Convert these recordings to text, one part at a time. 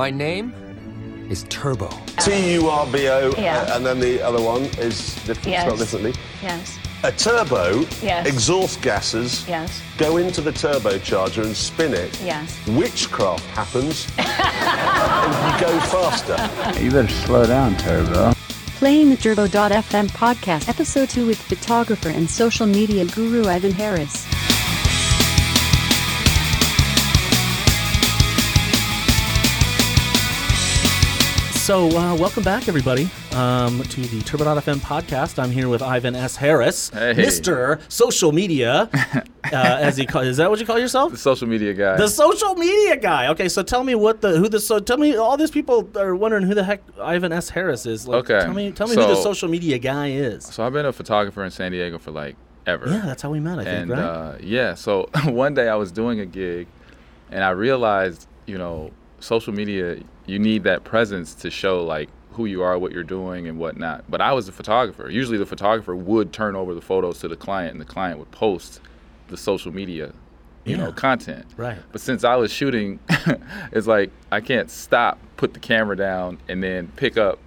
My name is Turbo. T U R B O, Yeah. and then the other one is different, Yes. spelled differently. Yes. A turbo, Yes. exhaust gases, Yes. go into the turbocharger and spin it. Yes. Witchcraft happens, and you go faster. You better slow down, Turbo. Playing the Turbo.fm podcast, episode 2 with photographer and social media guru Ivan Harris. So, uh, welcome back, everybody, um, to the Turbo.fm podcast. I'm here with Ivan S. Harris, Hey. Mr. Social Media, uh, as he call, is that what you call yourself? the social media guy. The social media guy. Okay, so tell me what the who the so tell me all these people are wondering who the heck Ivan S. Harris is. Like, Okay, tell me tell me who the social media guy is. so I've been a photographer in San Diego for like ever. Yeah, that's how we met. I think, and right? uh, yeah, so one day I was doing a gig, and I realized, you know, social media, you need that presence to show like who you are, what you're doing, and whatnot. But I was a photographer. Usually, the photographer would turn over the photos to the client, and the client would post the social media, you Yeah. know, content. Right. But since I was shooting, it's like I can't stop, put the camera down, and then pick up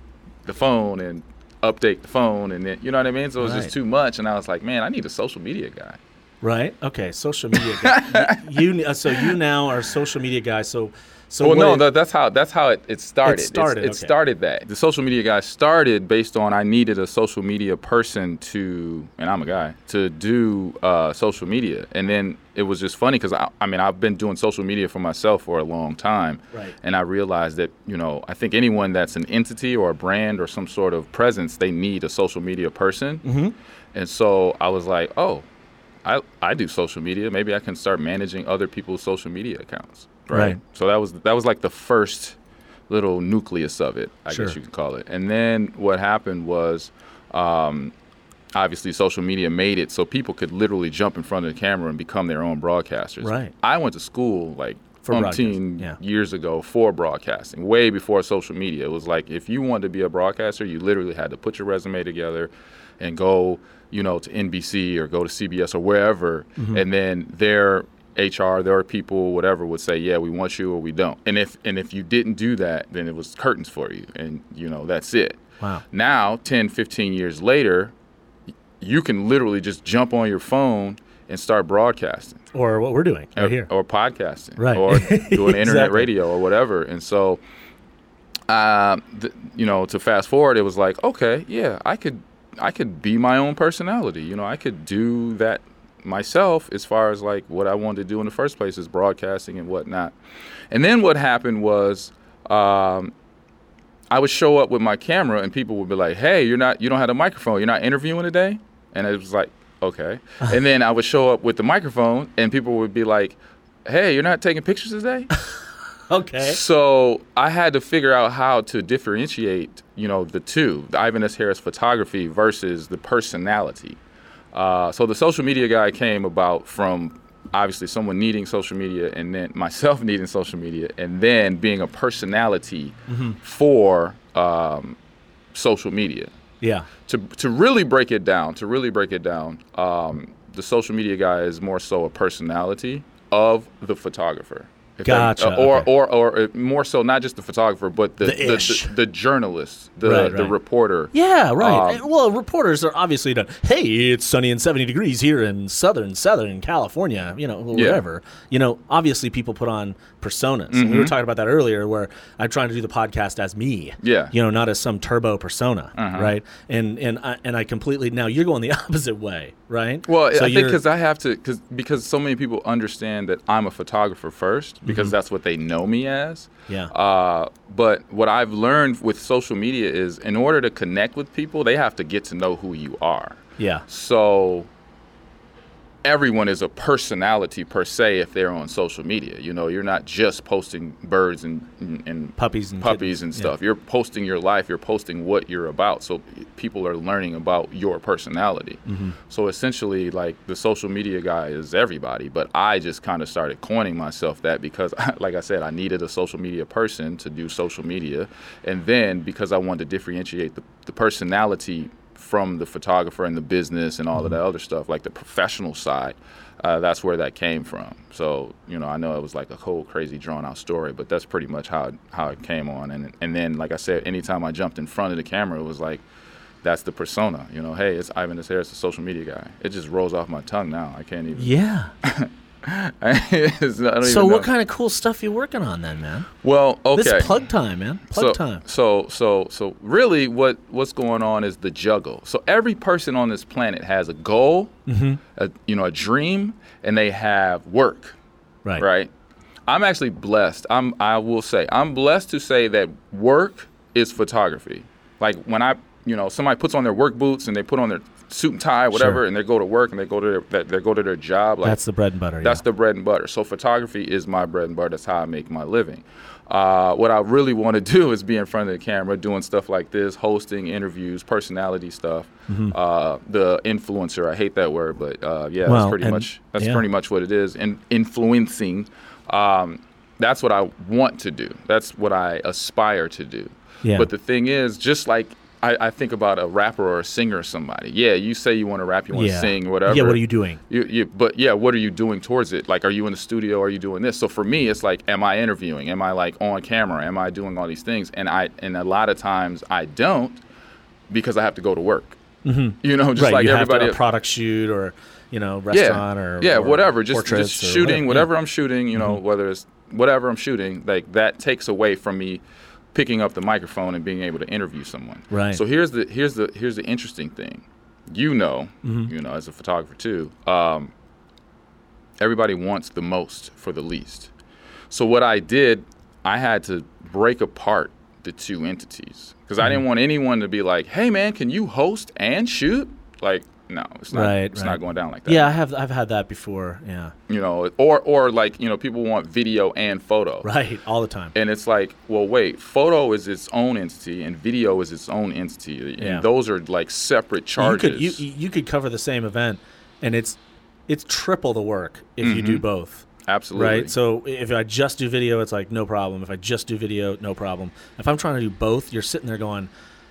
the phone and update the phone, and then you know what I mean. So it was Right. just too much, and I was like, man, I need a social media guy. right. Okay. Social media guy. you you- uh, so you now are a social media guy. So so well, no, it- that's how that's how it, it started. It's- started, It, okay. started that the social media guy started based on I needed a social media person to, and I'm a guy to do uh, social media, and then it was just funny because I, I mean I've been doing social media for myself for a long time, Right. and I realized that you know I think anyone that's an entity or a brand or some sort of presence they need a social media person, mm-hmm. and so I was like, oh. I, I do social media. Maybe I can start managing other people's social media accounts. Right. So that was that was like the first little nucleus of it, I Sure. guess you could call it. And then what happened was, um, obviously, social media made it so people could literally jump in front of the camera and become their own broadcasters. Right. I went to school like For umpteen yeah. years ago for broadcasting, way before social media. It was like if you wanted to be a broadcaster, you literally had to put your resume together and go, you know, to NBC or go to CBS or wherever, Mm-hmm. and then their HR, their people, whatever, would say, "Yeah, we want you or we don't." And if and if you didn't do that, then it was curtains for you, and you know that's it. Wow. Now, 10, 15 years later, you can literally just jump on your phone and start broadcasting or what we're doing right or, here. or podcasting, Right. or doing internet radio or whatever. And so, uh, th- you know, to fast forward, it was like, okay, yeah, I could, I could be my own personality. You know, I could do that myself as far as like what I wanted to do in the first place is broadcasting and whatnot. And then what happened was. Um, I would show up with my camera and people would be like, "Hey, you're not you don't have a microphone. You're not interviewing today?" And it was like, "Okay." and then I would show up with the microphone and people would be like, "Hey, you're not taking pictures today?" okay. So I had to figure out how to differentiate, you know, the two, the Ivan S. Harris photography versus the personality. Uh, so the social media guy came about from obviously someone needing social media and then myself needing social media and then being a personality for um, social media Yeah. to to really break it down, to really break it down, um, the social media guy is more so a personality of the photographer. That- Gotcha, uh, or, okay. or or uh, more so, not just the photographer, but the The the, the, the journalist, the Right, the reporter. Yeah, right. Um, well, reporters are obviously done. Hey, it's sunny and 70 degrees here in southern southern California, you know, Yeah. You know, obviously people put on personas. And we were talking about that earlier where I'm trying to do the podcast as me. Mm-hmm. Yeah. Uh-huh. You know, not as some turbo persona, right? And and I, and I completely now you're going the opposite way, right? Well, So I think because I have to, cause, because so many people understand that I'm a photographer first, because that's what they know me as. Mm-hmm. Yeah. Uh, but what I've learned with social media is, in order to connect with people, they have to get to know who you are. yeah. So everyone is a personality per se if they're on social media. You know, you're not just posting birds and and, and Puppies and puppies kittens, and yeah. stuff. You're posting your life. You're posting what you're about. So people are learning about your personality. Mm-hmm. So essentially, like the social media guy is everybody, but I just kind of started coining myself that because, like I said, I needed a social media person to do social media, and then because I wanted to differentiate the, the personality from the photographer and the business and all of that other stuff, like the professional side. Uh, that's where that came from. So you know, I know it was like a whole crazy drawn out story, but that's pretty much how it, how it came on. And and then, like I said, anytime I jumped in front of the camera, it was like that's the persona. You know, hey, it's Ivan Harris, the social media guy. It just rolls off my tongue now. I can't even. Yeah. It's not- I don't So what know. kind of cool stuff you working on then, man? Well, okay. This is plug time, man. Plug so, time. So so so really what what's going on is the juggle. So every person on this planet has a goal, Mm-hmm. a, you know, a dream, and they have work, Right. right? I'm actually blessed. I'm I will say I'm blessed to say that work is photography. Like when I, you know, somebody puts on their work boots and they put on their suit and tie, whatever, Sure. and they go to work and they go to their they go to their job. Like That's the bread and butter. that's yeah. the bread and butter. So photography is my bread and butter. That's how I make my living. Uh, what I really want to do is be in front of the camera, doing stuff like this, hosting interviews, personality stuff. Uh, the influencer. I hate that word, but uh, yeah, Mm-hmm. Well, that's pretty and- much that's yeah. pretty much what it is. And influencing. Um, that's what I want to do. That's what I aspire to do. Yeah. But the thing is, just like I, I think about a rapper or a singer or somebody. Yeah, you say you want to rap, you want to Yeah. sing, whatever. Yeah, what are you doing? You, you, but yeah, what are you doing towards it? Like, are you in the studio? Are you doing this? So for me, it's like, am I interviewing? Am I like on camera? Am I doing all these things? And I, and a lot of times I don't because I have to go to work. Mm-hmm. You know, just right. like you everybody. have to, a product shoot or you know yeah, restaurant or yeah, or whatever. Just, just shooting whatever. whatever I'm shooting. You know, whether it's whatever I'm shooting, like that takes away from me picking up the microphone and being able to interview someone. Right. So here's the here's the here's the interesting thing. You know, Mm-hmm. you know, as a photographer too. Um, everybody wants the most for the least. So what I did, I had to break apart the two entities because I Mm-hmm. didn't want anyone to be like, "Hey, man, can you host and shoot?" Like, no, it's not. Right, it's right. not going down like that. Yeah, I have. I've had that before. Yeah. You know, or or like you know, people want video and photo. Right. All the time. And it's like, well, wait, photo is its own entity and video is its own entity, and Yeah. those are like separate charges. you could you you could cover the same event, and it's it's triple the work if you do mm-hmm. both. Absolutely. Right. So if I just do video, it's like no problem. If I just do video, no problem. If I'm trying to do both, you're sitting there going,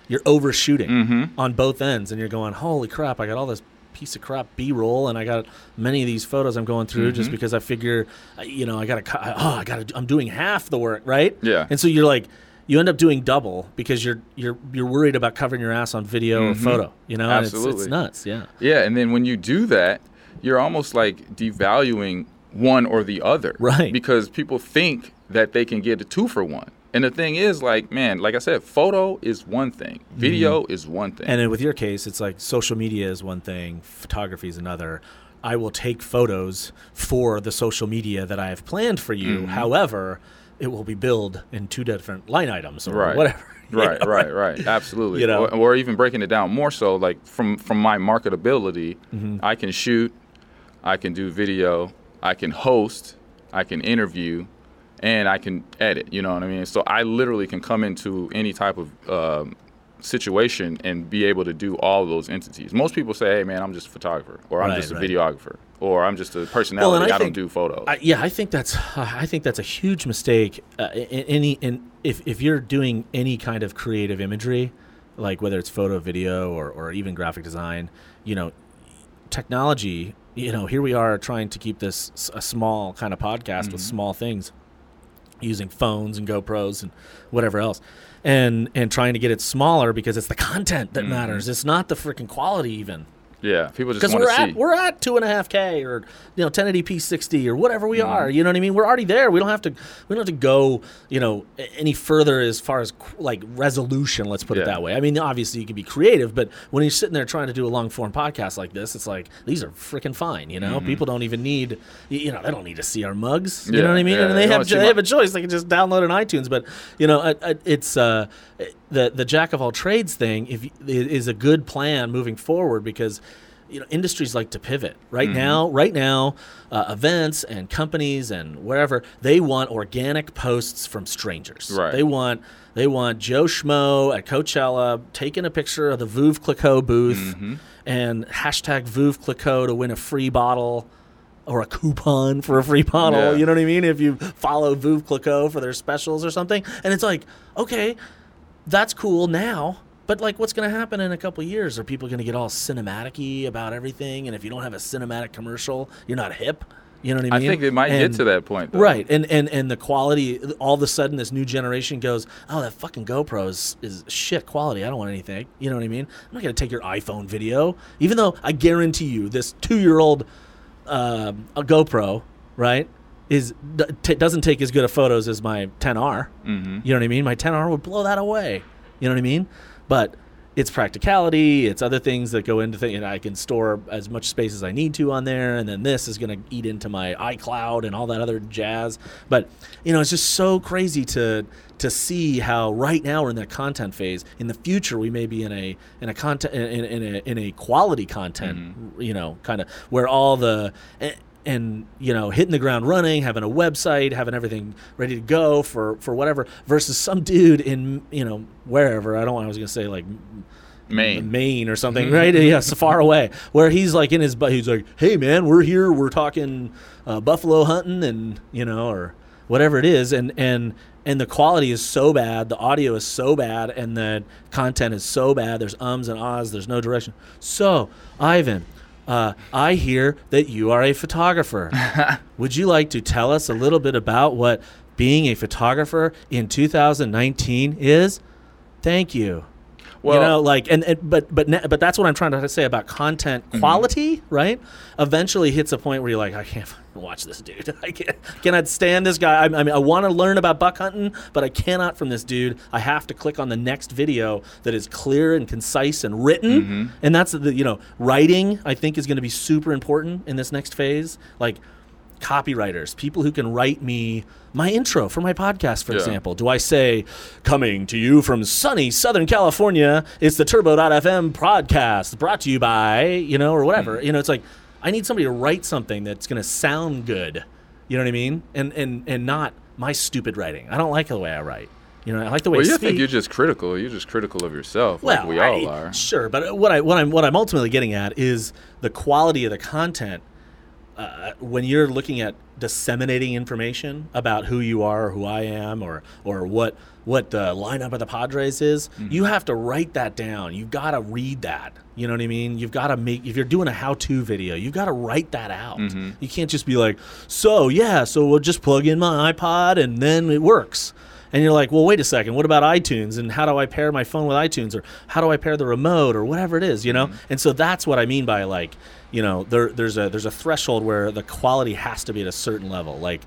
you're overshooting Mm-hmm. on both ends, and you're going, holy crap! I got all this piece of crap B-roll, and I got many of these photos I'm going through just Mm-hmm. because I figure, uh, you know, I got to, oh, I got to, I'm doing half the work, right? Yeah. And so you're like. You end up doing double because you're you're you're worried about covering your ass on video or photo, you know. And it's, it's Mm-hmm. Nuts, yeah. Yeah, and then when you do that, you're almost like devaluing one or the other. Right. Because people think that they can get a two for one. And the thing is, like, man, like I said, photo is one thing, video is one thing. Mm-hmm. And then with your case, it's like social media is one thing, photography is another. I will take photos for the social media that I have planned for you. Mm-hmm. However, it will be billed in two different line items or right. whatever. Right, know? right, right. Absolutely. You know? or, or even breaking it down more so, like from from my marketability, Mm-hmm. I can shoot, I can do video, I can host, I can interview, and I can edit. You know what I mean? So I literally can come into any type of um, situation and be able to do all those entities. Most people say, "Hey, man, I'm just a photographer," or "I'm Right, just a right. videographer," or "I'm just a personality. and I I, don't do photos." I, yeah, I think that's I think that's a huge mistake. Uh, in, any in if if you're doing any kind of creative imagery, like whether it's photo, video, or or even graphic design, you know, technology. You know, here we are trying to keep this a small kind of podcast with small things, using phones and GoPros and whatever else, and and trying to get it smaller because it's the content that mm-hmm. matters. It's not the freaking quality even yeah, people just because want to see. at we're at two and a half k or you know 1080p 60 or whatever we Mm-hmm. are. You know what I mean? We're already there. We don't have to we don't have to go you know any further as far as like resolution. Let's put it that way. I mean, obviously you can be creative, but when you're sitting there trying to do a long form podcast like this, it's like these are freaking fine. You know, people don't even need you know they don't need to see our mugs. You know Mm-hmm. What I mean? yeah, and they they have they have a choice. They can just download an iTunes, but you know I, I, it's uh, the the jack of all trades thing. If is a good plan moving forward because you know industries like to pivot right Mm-hmm. now right now uh, events and companies and wherever they want organic posts from strangers Right. they want they want joe schmo at coachella taking a picture of the Veuve Clicquot booth Mm-hmm. and hashtag Veuve Clicquot to win a free bottle or a coupon for a free bottle Yeah. you know what i mean if you follow Veuve Clicquot for their specials or something and it's like okay that's cool now But like, what's going to happen in a couple years? Are people going to get all cinematic-y about everything? And if you don't have a cinematic commercial, you're not hip. You know what I mean? I think it might And- get to that point. Though. Right, and, and and the quality, all of a sudden, this new generation goes, "Oh, that fucking GoPro is, is shit quality. I don't want anything." You know what I mean? I'm not gonna take your iPhone video, even though I guarantee you, this two-year-old um, a GoPro, right, is t- doesn't take as good of photos as my 10R. Mm-hmm. You know what I mean? My 10R would blow that away. You know what I mean? But it's practicality. It's other things that go into things. And I can store as much space as I need to on there. And then this is going to eat into my iCloud and all that other jazz. But you know, it's just so crazy to to see how right now we're in that content phase. In the future, we may be in a in a content in, in a in a quality content. Mm-hmm. You know, kind of where all the eh, and, you know hitting the ground running having a website having everything ready to go for for whatever versus some dude in you know wherever i don't want i was gonna say like Maine. Maine or something, right? Yeah, so far away. Where he's like in his, bu- he's like, "Hey, man, we're here. We're talking uh, buffalo hunting, and you know, or whatever it is." And and and the quality is so bad, the audio is so bad, and the content is so bad. There's ums and ahs. There's no direction. So, Ivan. Uh, I hear that you are a photographer. Would you like to tell us a little bit about what being a photographer in 2019 is? Thank you Well, you know like and, and but but ne- but that's what i'm trying to say about content Mm-hmm. quality right? Eventually hits a point where you're like i can't watch this dude. I can't cannot stand this guy? I, I mean i want to learn about buck hunting but i cannot from this dude. I have to click on the next video that is clear and concise and written. Mm-hmm. and that's the you know writing i think is going to be super important in this next phase. Like copywriters, people who can write me my intro for my podcast, for Yeah. example. Do I say, coming to you from sunny Southern California, it's the Turbo.fm podcast brought to you by, you know, or whatever. Mm-hmm. You know, it's like, I need somebody to write something that's going to sound good. You know what I mean? And, and, and not my stupid writing. I don't like the way I write. You know, I like the way well, you think you're just critical. You're just critical of yourself, Well, like we all I- are. Sure, but what I what I'm what I'm ultimately getting at is the quality of the content. Uh, when you're looking at disseminating information about who you are, or who I am, or or what what the lineup of the Padres is, Mm-hmm. you have to write that down. You've got to read that. You know what I mean? You've got to make if you're doing a how-to video, you've got to write that out. Mm-hmm. You can't just be like, so yeah, so we'll just plug in my iPod and then it works. And you're like, well, wait a second. What about iTunes? And how do I pair my phone with iTunes? Or how do I pair the remote? Or whatever it is, you know? Mm-hmm. And so that's what I mean by like, you know, there, there's a there's a threshold where the quality has to be at a certain level. Like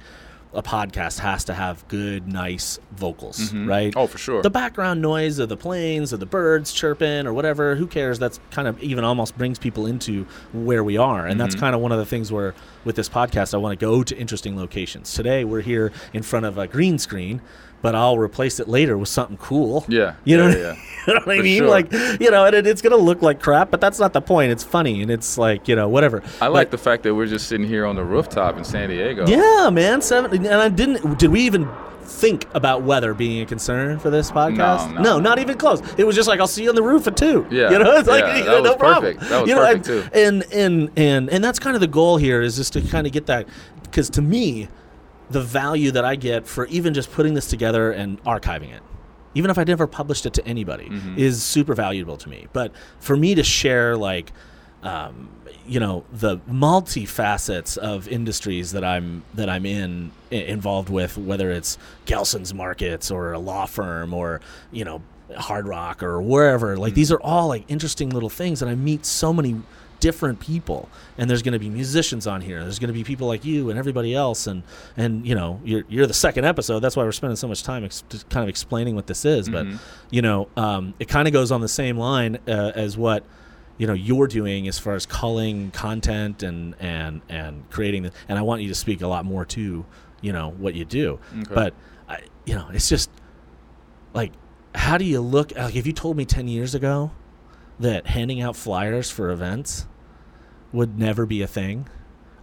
a podcast has to have good, nice vocals, mm-hmm. right? Oh, for sure. The background noise of the planes, or the birds chirping, or whatever. Who cares? That's kind of even almost brings people into where we are, and that's mm-hmm. kind of one of the things where with this podcast, I want to go to interesting locations. Today, we're here in front of a green screen. But I'll replace it later with something cool. Yeah, you know, yeah, what, yeah. you know what I mean? sure. Like, you know, and it, it's gonna look like crap, but that's not the point. It's funny and it's like, you know, whatever. I like But- the fact that we're just sitting here on the rooftop in San Diego. yeah, man. Seven, and I didn't. Did we even think about weather being a concern for this podcast? No, no. not even close. It was just like I'll see you on the roof at two. Yeah, you know, it's like yeah, you that know, no was problem. perfect. That was you know, perfect, and, too. And and and and that's kind of the goal here is just to kind of get that because to me, the value that I get for even just putting this together and archiving it. Even if I never published it to anybody, Mm-hmm. is super valuable to me. But for me to share, like, um, you know the multi facets of industries that I'm that I'm in i- involved with, whether it's Gelson's Markets or a law firm or you know Hard Rock or wherever. Like these are all like interesting little things, and I meet so many different people. And there's going to be musicians on here. There's going to be people like you and everybody else, and and you know you're you're the second episode. That's why we're spending so much time ex- kind of explaining what this is. But you know, um, it kind of goes on the same line uh, as what you know you're doing as far as culling content and and and creating the, and I want you to speak a lot more to you know what you do Okay. but I, you know it's just like how do you look like if you told me 10 years ago that handing out flyers for events would never be a thing.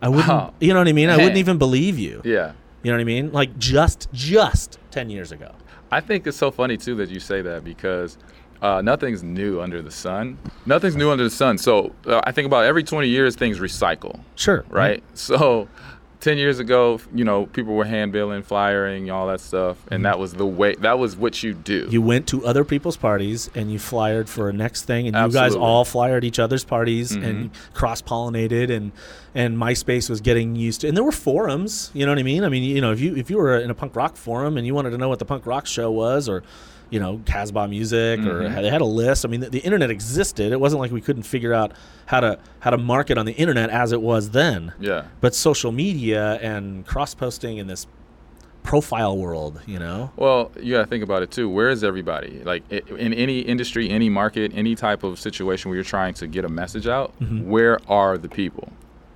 I wouldn't Oh, you know what I mean? I wouldn't even believe you. Yeah. you know what I mean? Like just just 10 years ago. I think it's so funny too that you say that because uh, nothing's new under the sun. Nothing's new under the sun. So uh, I think about every 20 years things recycle, sure. Right? So ten years ago, you know, people were handbilling, flyering, all that stuff, and mm-hmm. that was the way. That was what you do. You went to other people's parties and you flyered for a next thing, and you guys Absolutely. all flyered each other's parties mm-hmm. and cross pollinated, and and MySpace was getting used to, and there were forums. You know what I mean? I mean, you know, if you if you were in a punk rock forum and you wanted to know what the punk rock show was, or you know, Casbah Music, or they had a list. I mean, the, the internet existed. It wasn't like we couldn't figure out how to how to market on the internet as it was then. yeah. But social media and cross posting in this profile world, you know. Well, you got to think about it too. Where is everybody? Like in any industry, any market, any type of situation where you're trying to get a message out, Mm-hmm. where are the people?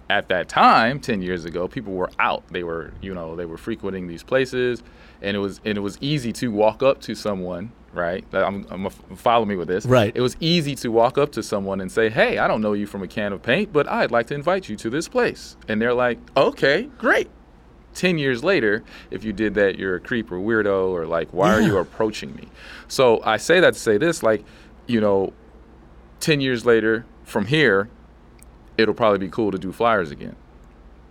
At that time, 10 years ago, people were out. They were, you know, they were frequenting these places and it was and it was easy to walk up to someone, right? I'm, I'm follow me with this. Right. It was easy to walk up to someone and say, "Hey, I don't know you from a can of paint, but I'd like to invite you to this place." And they're like, "Okay, great." 10 years later, if you did that, you're a creep or weirdo, or like, why are you approaching me? So I say that to say this like, you know, 10 years later from here, it'll probably be cool to do flyers again.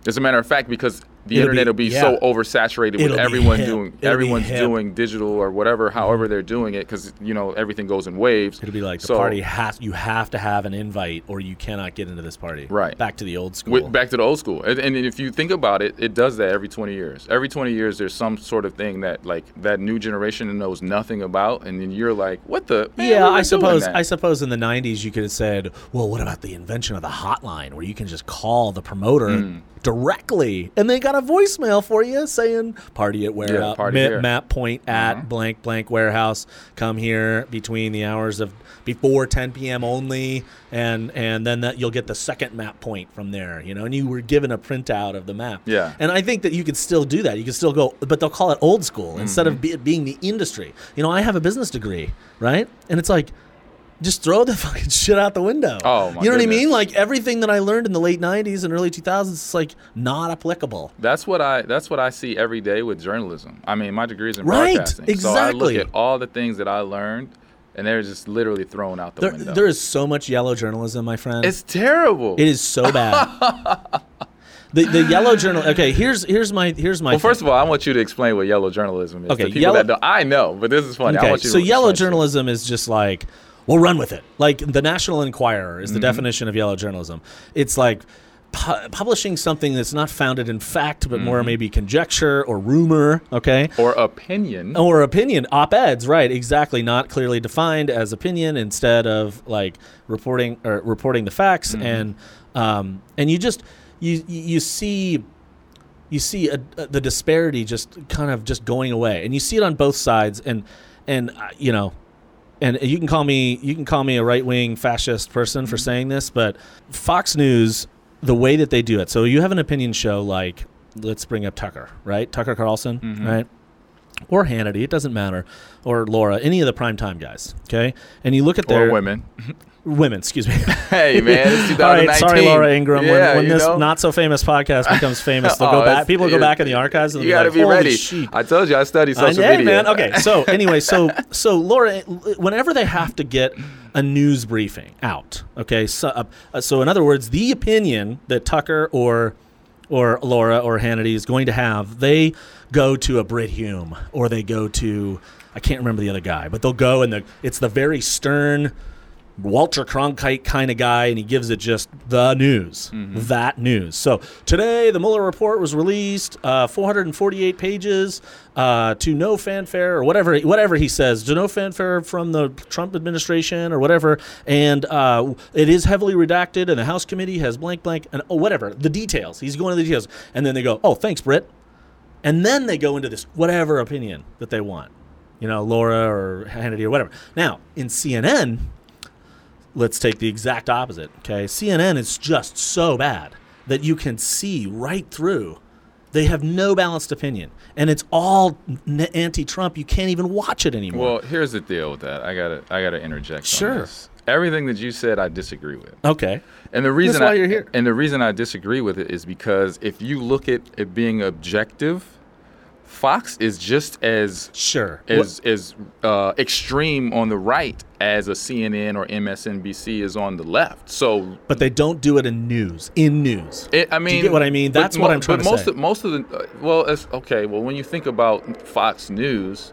As a matter of fact, because the It'll internet be- will be yeah. so oversaturated It'll with everyone doing It'll everyone's. Mm-hmm. doing digital or whatever, however they're doing it, because you know everything goes in waves. It'll be like the So- party has you have to have an invite or you cannot get into this party. Right. Back to the old school. Wi- back to the old school. And, and if you think about it, it does that every 20 years. Every 20 years, there's some sort of thing that like that new generation knows nothing about, and then you're like, what the? Man, yeah, I suppose. I suppose in the '90s you could have said, "Well, what about the invention of the hotline, where you can just call the promoter Mm. Directly, and they got a voicemail for you saying, "Party at warehouse, party here. map point at Mhm. blank blank warehouse. Come here between the hours of before 10 p.m. only, and and then that you'll get the second map point from there. You know, and you were given a printout of the map. Yeah. And I think that you could still do that. You could still go, but they'll call it old school instead Mm-hmm. of be, being the industry. You know, I have a business degree, right? And it's like, just throw the fucking shit out the window. Oh, my You know what I mean? Like everything that I learned in the late '90s and early 2000s, is like not applicable. That's what I that's what I see every day with journalism. I mean, my degree is in Right, broadcasting. So I look at all the things that I learned, and they're just literally thrown out the There, window. there is so much yellow journalism, my friend. it's terrible. it is so bad. the the yellow journal. Okay, here's here's my here's my. well, first of all, I want you to explain what yellow journalism is Okay, people yellow- that don't. I know, but this is funny. I Okay, want you so yellow explain to me. journalism is just like we'll run with it. Like the National Enquirer is the Mm-hmm. definition of yellow journalism. It's like pu- publishing something that's not founded in fact, but Mm-hmm. more maybe conjecture or rumor. Okay. or opinion. Or opinion, op-eds, right? Exactly, not clearly defined as opinion instead of like reporting or reporting the facts, Mm-hmm. and um, and you just you you see you see a, a- the disparity just kind of just going away, and you see it on both sides, and and uh, you know, and you can call me you can call me a right wing fascist person for mm-hmm. saying this, but Fox News, the way that they do it, so you have an opinion show like let's bring up Tucker, right? Tucker Carlson, mm-hmm. right? Or Hannity, it doesn't matter, or Laura, any of the primetime guys, okay? And you look at their or women. women, excuse me. hey man, it's All right, sorry, Laura Ingraham. Yeah, when when this know? not so famous podcast becomes famous, they'll Oh, go back. People go back in the archives and You got to be, like, be "Holy ready. sheep." I told you I studied social media. man. Okay, so anyway, so so Laura, whenever they have to get a news briefing out, okay, so uh, so in other words, the opinion that Tucker or or Laura or Hannity is going to have, they go to a Brit Hume or they go to I can't remember the other guy, but they'll go and the it's the very stern Walter Cronkite kind of guy, and he gives it just the news, that news. So today, the Mueller report was released, uh, 448 pages, uh, to no fanfare or whatever, whatever he says, to no fanfare from the Trump administration or whatever, and uh, it is heavily redacted, and the House committee has blank blank, and oh, whatever the details. He's going to the details, and then they go, oh, thanks, Brit, and then they go into this whatever opinion that they want, you know, Laura or Hannity or whatever. Now in CNN let's take the exact opposite. Okay, CNN is just so bad that you can see right through. They have no balanced opinion, and it's all n- anti-Trump. You can't even watch it anymore. Well, here's the deal with that. I gotta I gotta interject. on Sure. this. Everything that you said, I disagree with. okay, And the reason why I, you're here. And the reason I disagree with it is because if you look at it being objective, Fox is just as Sure. as as uh, extreme on the right as a CNN or MSNBC is on the left. So but they don't do it in news. In news. It, I mean, get what I mean? That's what mo- I'm trying but to most say. Of, most of the uh, well, it's, okay. Well, when you think about Fox News,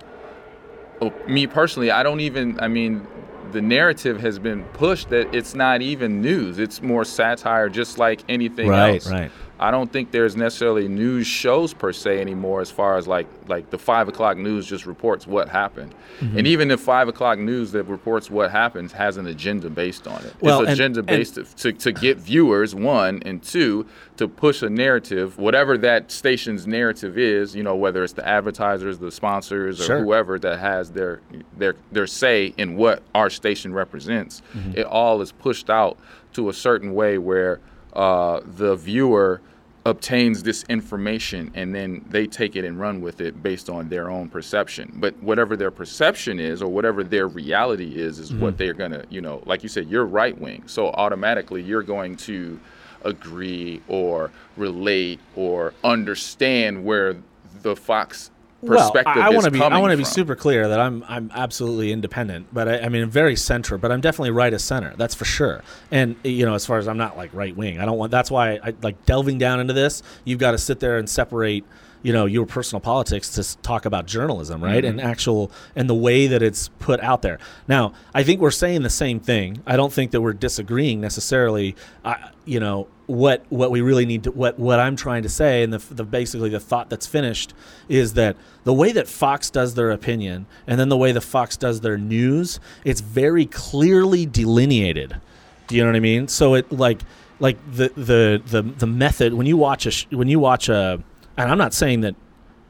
well, me personally, I don't even. I mean, the narrative has been pushed that it's not even news. It's more satire, just like anything Right, else. right. I don't think there's necessarily news shows per se anymore, as far as like like the five o'clock news just reports what happened, Mm-hmm. and even the five o'clock news that reports what happens has an agenda based on it. Well, it's and- agenda based to, to, to get viewers one and two to push a narrative whatever that station's narrative is you know whether it's the advertisers the sponsors or Sure. whoever that has their their their say in what our station represents Mm-hmm. it all is pushed out to a certain way where uh, the viewer obtains this information and then they take it and run with it based on their own perception. But whatever their perception is or whatever their reality is is what they're going to you know like you said you're right wing so automatically you're going to agree or relate or understand where the fox perspective well, I, I want to be I want to be super clear that I'm I'm absolutely independent, but I, I mean very center, but I'm definitely right of center. That's for sure. And you know, as far as I'm not like right wing, I don't want. That's why I like delving down into this. You've got to sit there and separate. You know your personal politics to talk about journalism, right? Mm-hmm. And actual and the way that it's put out there. Now, I think we're saying the same thing. I don't think that we're disagreeing necessarily. I you know what what we really need to what what I'm trying to say and the, the basically the thought that's finished is that the way that Fox does their opinion and then the way the Fox does their news it's very clearly delineated do you know what I mean so it like like the the the, the method when you watch a sh- when you watch a and I'm not saying that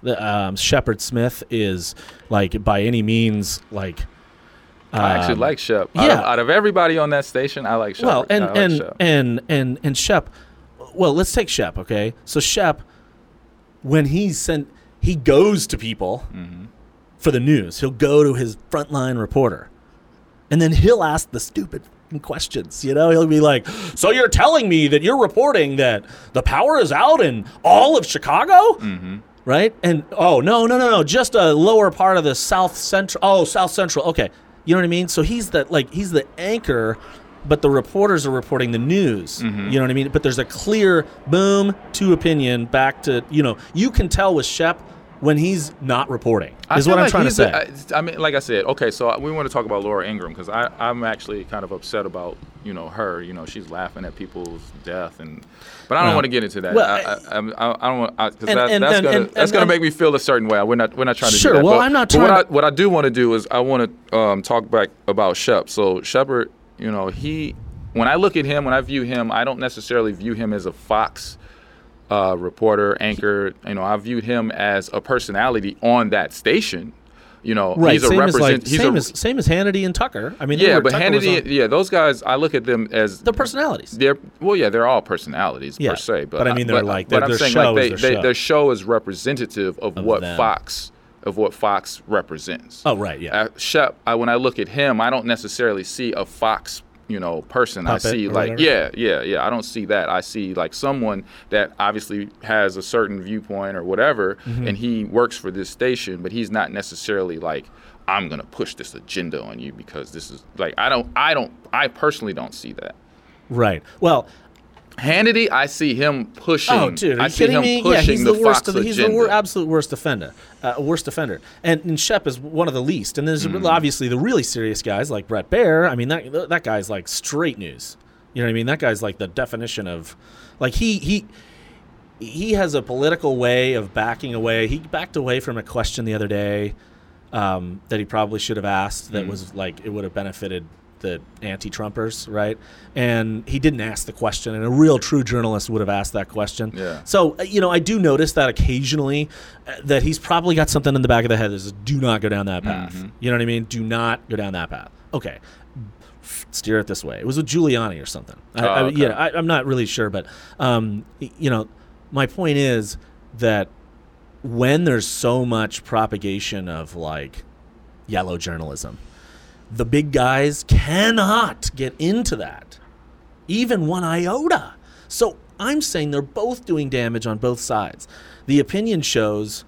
the, um, Shepard Smith is like by any means like I actually um, like Shep. Out, yeah. of, out of everybody on that station, I like Shep. well, and like and, Shep. and and and Shep. Well, let's take Shep. Okay, so Shep, when he sent, he goes to people Mm-hmm. for the news. He'll go to his frontline reporter, and then he'll ask the stupid fucking questions. You know, he'll be like, "So you're telling me that you're reporting that the power is out in all of Chicago?" Mm-hmm. Right? And oh no, no, no, no, just a lower part of the South Central. Oh, South Central. Okay, you know what I mean. So he's the like he's the anchor, but the reporters are reporting the news. Mm-hmm. You know what I mean. But there's a clear boom to opinion back to you know you can tell with Shep when he's not reporting. I Is feel what I'm like trying to say. a- I I mean, like I said, okay. So we want to talk about Laura Ingraham because I I'm actually kind of upset about you know her. You know, she's laughing at people's death, and but I don't Well, want to get into that. well, I, I, I'm- I, I don't want because that, that's and- gonna and- that's gonna make me feel a certain way. We're not we're not trying to Sure, do that. well, but, I'm not but what trying I, what I do want to do is I want to um, talk back about Shep. So Shepard, you know, he when I look at him, when I view him, I don't necessarily view him as a Fox uh, reporter, anchor. You know, I viewed him as a personality on that station. You know, right. he's a same as represent. like he's same a, as same as Hannity and Tucker. I mean, yeah, but Tucker Hannity, yeah, those guys, I look at them as they're personalities. they're well, yeah, they're all personalities Yeah, per se. But, but I mean, they're but, like- but their- I'm their saying show like is they, their they, show. their show is representative of, Of what them. Fox of what Fox represents. Oh, right, yeah. Uh, Shep, I, when I look at him, I don't necessarily see a Fox, you know, person. Puppet I see like, whatever? yeah, yeah, yeah. I don't see that. I see like someone that obviously has a certain viewpoint or whatever, Mm-hmm. and he works for this station, but he's not necessarily like. I'm gonna push this agenda on you because this is like I don't I don't I personally don't see that. Right. Well, Hannity, I see him pushing. Oh, dude, are I you see kidding him me? pushing Yeah, he's the, the, worst. Fox Of the, he's the agenda. wor- absolute worst offender, uh, worst offender. And, and Shep is one of the least. And there's Mm. obviously the really serious guys like Bret Baier. I mean, that that guy's like straight news. You know what I mean? That guy's like the definition of, like he he he has a political way of backing away. He backed away from a question the other day um, that he probably should have asked. Mm. That was like it would have benefited the anti-Trumpers, right? And he didn't ask the question, and a real true journalist would have asked that question. Yeah. So uh, you know, I do notice that occasionally uh, that he's probably got something in the back of the head that says, "Do not go down that path." Mm-hmm. You know what I mean? Do not go down that path. Okay. Steer it this way. It was with Giuliani or something. I, Oh, I, okay. yeah, I, I'm not really sure, but um, you know, my point is that when there's so much propagation of like yellow journalism, the big guys cannot get into that, even one iota. So I'm saying they're both doing damage on both sides. The opinion shows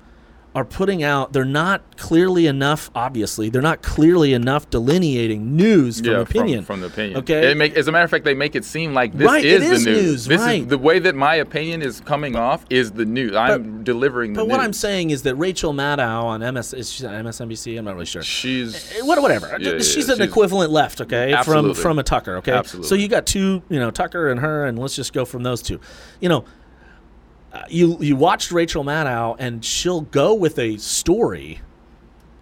are putting out they're not clearly enough obviously they're not clearly enough delineating news from yeah, opinion From, from the opinion. okay make, as a matter of fact, they make it seem like this Right, is it the news. news, This right. is the way that my opinion is coming off is the news. I'm delivering the but news. what i'm saying is that rachel maddow on ms is msnbc i'm not really sure she's Eh, what- whatever. Yeah, she's yeah, an equivalent left, okay, Absolutely. from from a Tucker, okay. Absolutely. So you got two, you know, Tucker and her, and let's just go from those two. You know, you you watched Rachel Maddow, and she'll go with a story.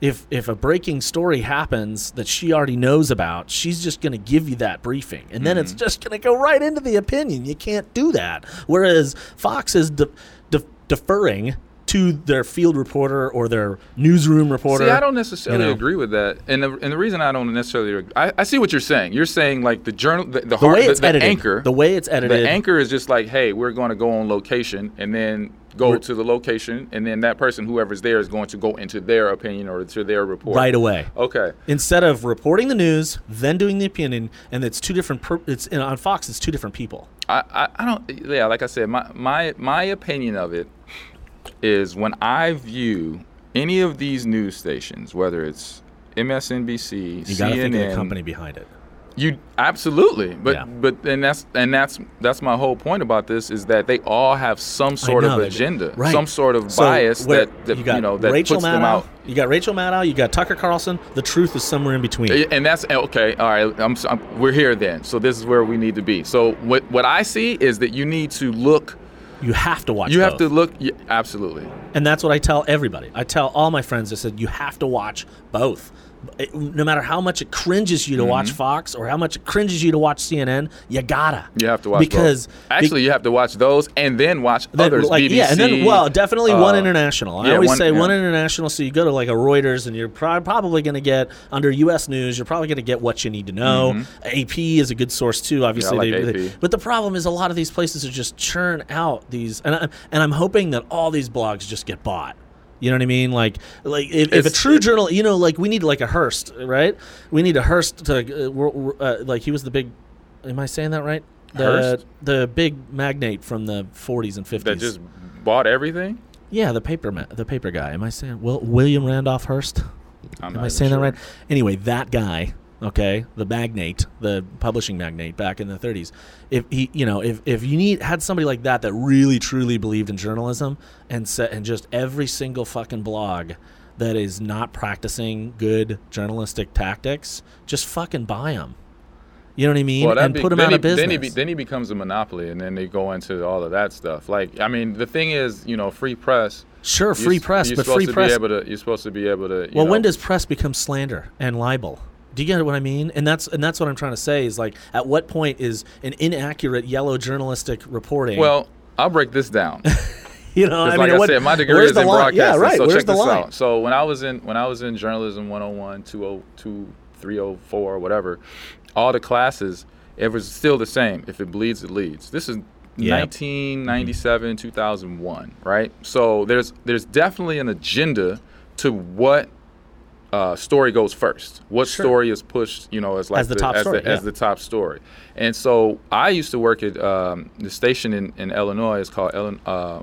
If if a breaking story happens that she already knows about, she's just going to give you that briefing, and then Mm-hmm. it's just going to go right into the opinion. You can't do that. Whereas Fox is de- de- deferring to their field reporter or their newsroom reporter. See, I don't necessarily you know. agree with that, and the, and the reason I don't necessarily, ag- I, I see what you're saying. You're saying like the journal, the, the, the heart, way it's the edited, anchor, the way it's edited, the anchor is just like, hey, we're going to go on location, and then go We're- to the location, and then that person, whoever's there, is going to go into their opinion or to their report right away. Okay. Instead of reporting the news, then doing the opinion, and it's two different. Per- it's on Fox. It's two different people. I, I, I don't yeah like I said my my my opinion of it is when I view any of these news stations whether it's MSNBC You got to think of the CNN company behind it. you absolutely but Yeah. but and that's and that's that's my whole point about this is that they all have some sort know, of agenda right. some sort of So bias where- that, that you got know that Rachel puts Maddow, them out You got Rachel Maddow. You got Tucker Carlson. The truth is somewhere in between. And that's eh, okay. All right, I'm, I'm- we're here then. So this is where we need to be. So what what I see is that you need to look. You have to watch. You have to look. Yeah, absolutely. And that's what I tell everybody. I tell all my friends. I said you have to watch both. It- no matter how much it cringes you to watch Mm-hmm. Fox or how much it cringes you to watch CNN, you gotta. You have to watch both. because actually you have to watch those and then watch Then, others. like, BBC, yeah, and then well, definitely one uh, international. I yeah, always one- say one international. So you go to like a Reuters, and you're pro- probably going to get under U.S. news. You're probably going to get what you need to know. AP is a good source too. Obviously, like they, they- but the problem is a lot of these places are just churn out these, and I, and I'm hoping that all these blogs just get bought. You know what I mean? Like, like if, if a true journal, you know, like we need like a Hearst, right? We need a Hearst to, uh, wor- uh, like he was the big. Am I saying that right? The Hearst? the big magnate from the 40s and 50s. that just bought everything. Yeah, the paper ma- the paper guy. Am I saying Will, William Randolph Hearst? I'm Am I saying sure. that right? Anyway, that guy, okay, the magnate, the publishing magnate back in the 30s. If he, you know, if, if you need had somebody like that that really truly believed in journalism and set and just every single fucking blog that is not practicing good journalistic tactics, just fucking buy them. You know what I mean? Well, and be- put them out he, of business. Then he, be, then he becomes a monopoly, and then they go into all of that stuff. Like, I mean, the thing is, you know, free press. sure, free press, but free press to, you're supposed to be able to. you Well, know, when does press become slander and libel? Do you get what I mean? And that's and that's what I'm trying to say is like, at what point is an inaccurate yellow journalistic reporting? Well, I'll break this down. you know, I mean, like I what- said, my degree is in broadcasting. Yeah, right. So where's check the this line? out. So when I was in when I was in journalism 101, 202, 304, whatever, all the classes, it was still the same. If it bleeds, it leads. This is Yeah. 1997, 2001, right? So there's there's definitely an agenda to what uh, story goes first. What Sure. story is pushed, you know, as like As the top as story, the, as the top story. And so I used to work at um, the station in, in Illinois. It's called uh,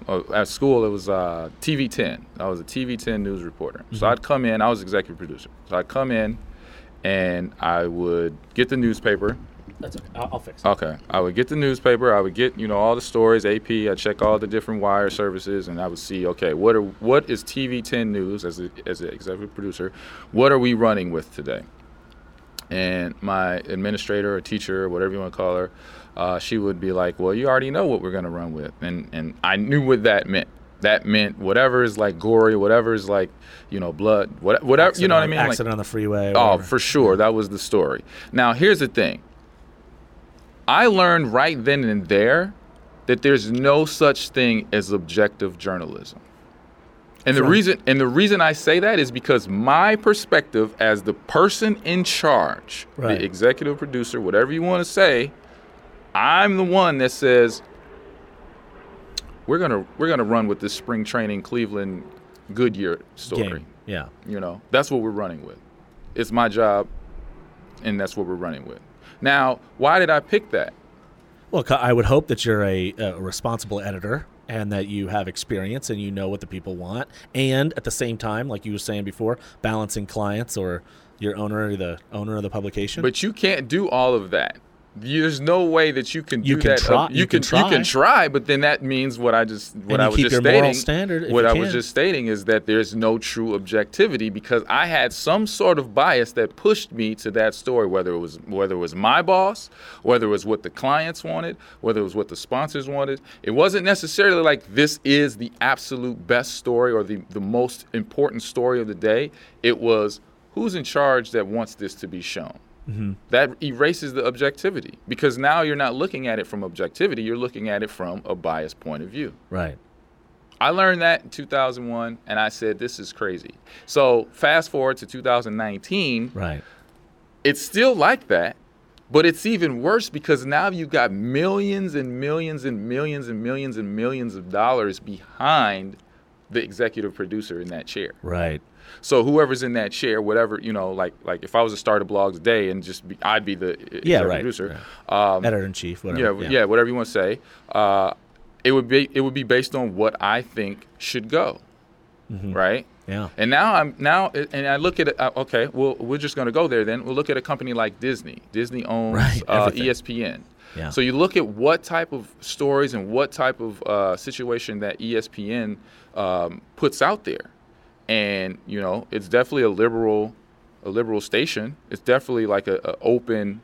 uh, at school. It was uh, TV10. I was a TV10 news reporter. So Mm-hmm. I'd come in. I was executive producer. So I'd come in, and I would get the newspaper. That's okay. I'll, I'll fix it. Okay. I would get the newspaper. I would get, you know, all the stories, AP. I'd check all the different wire services, and I would see, okay, what are what is TV 10 News as a, as an executive producer? What are we running with today? And my administrator or teacher, whatever you want to call her, uh, she would be like, well, you already know what we're going to run with. And, and I knew what that meant. That meant whatever is like gory, whatever is like, you know, blood, what, whatever, you know what I Accident- mean? Like- Accident on the freeway. or Oh, for sure. That was the story. Now, here's the thing. I learned right then and there that there's no such thing as objective journalism. And the reason and the reason I say that is because my perspective as the person in charge, Right. the executive producer, whatever you want to say, I'm the one that says we're going to we're going to run with this spring training Cleveland Goodyear story. Game. Yeah. You know, that's what we're running with. It's my job, and that's what we're running with. Now, why did I pick that? Well, 'cause I would hope that you're a, a responsible editor and that you have experience and you know what the people want and at the same time like you were saying before balancing clients or your owner or the owner of the publication But you can't do all of that. There's no way that you can do You can that. Uh, try- you, you can, can you can try. try, but then that means what I just what I was just stating. standard what I was just stating is that there's no true objectivity because I had some sort of bias that pushed me to that story, whether it was whether it was my boss, whether it was what the clients wanted, whether it was what the sponsors wanted. It wasn't necessarily like this is the absolute best story or the the most important story of the day. It was who's in charge that wants this to be shown Mm-hmm. that erases the objectivity because now you're not looking at it from objectivity you're looking at it from a biased point of view. Right. I learned that in 2001 and i said this is crazy. So fast forward to 2019 right. it's still like that but it's even worse because now you've got millions and millions and millions and millions and millions of dollars behind the executive producer in that chair. Right so whoever's in that chair, whatever you know, like like if I was to start a blog today and just be, I'd be the uh, Yeah, right, producer. Um, editor in chief yeah, whatever yeah, whatever you want to say. Uh, it would be it would be based on what I think should go, right? Mm-hmm. yeah And now I'm now and I look at it. Uh, okay, well we're just going to go there. Then we'll look at a company like Disney. Disney owns Right, uh. ESPN. Yeah. So you look at what type of stories and what type of uh, situation that ESPN um, puts out there, and you know it's definitely a liberal, a liberal station. It's definitely like a, a open.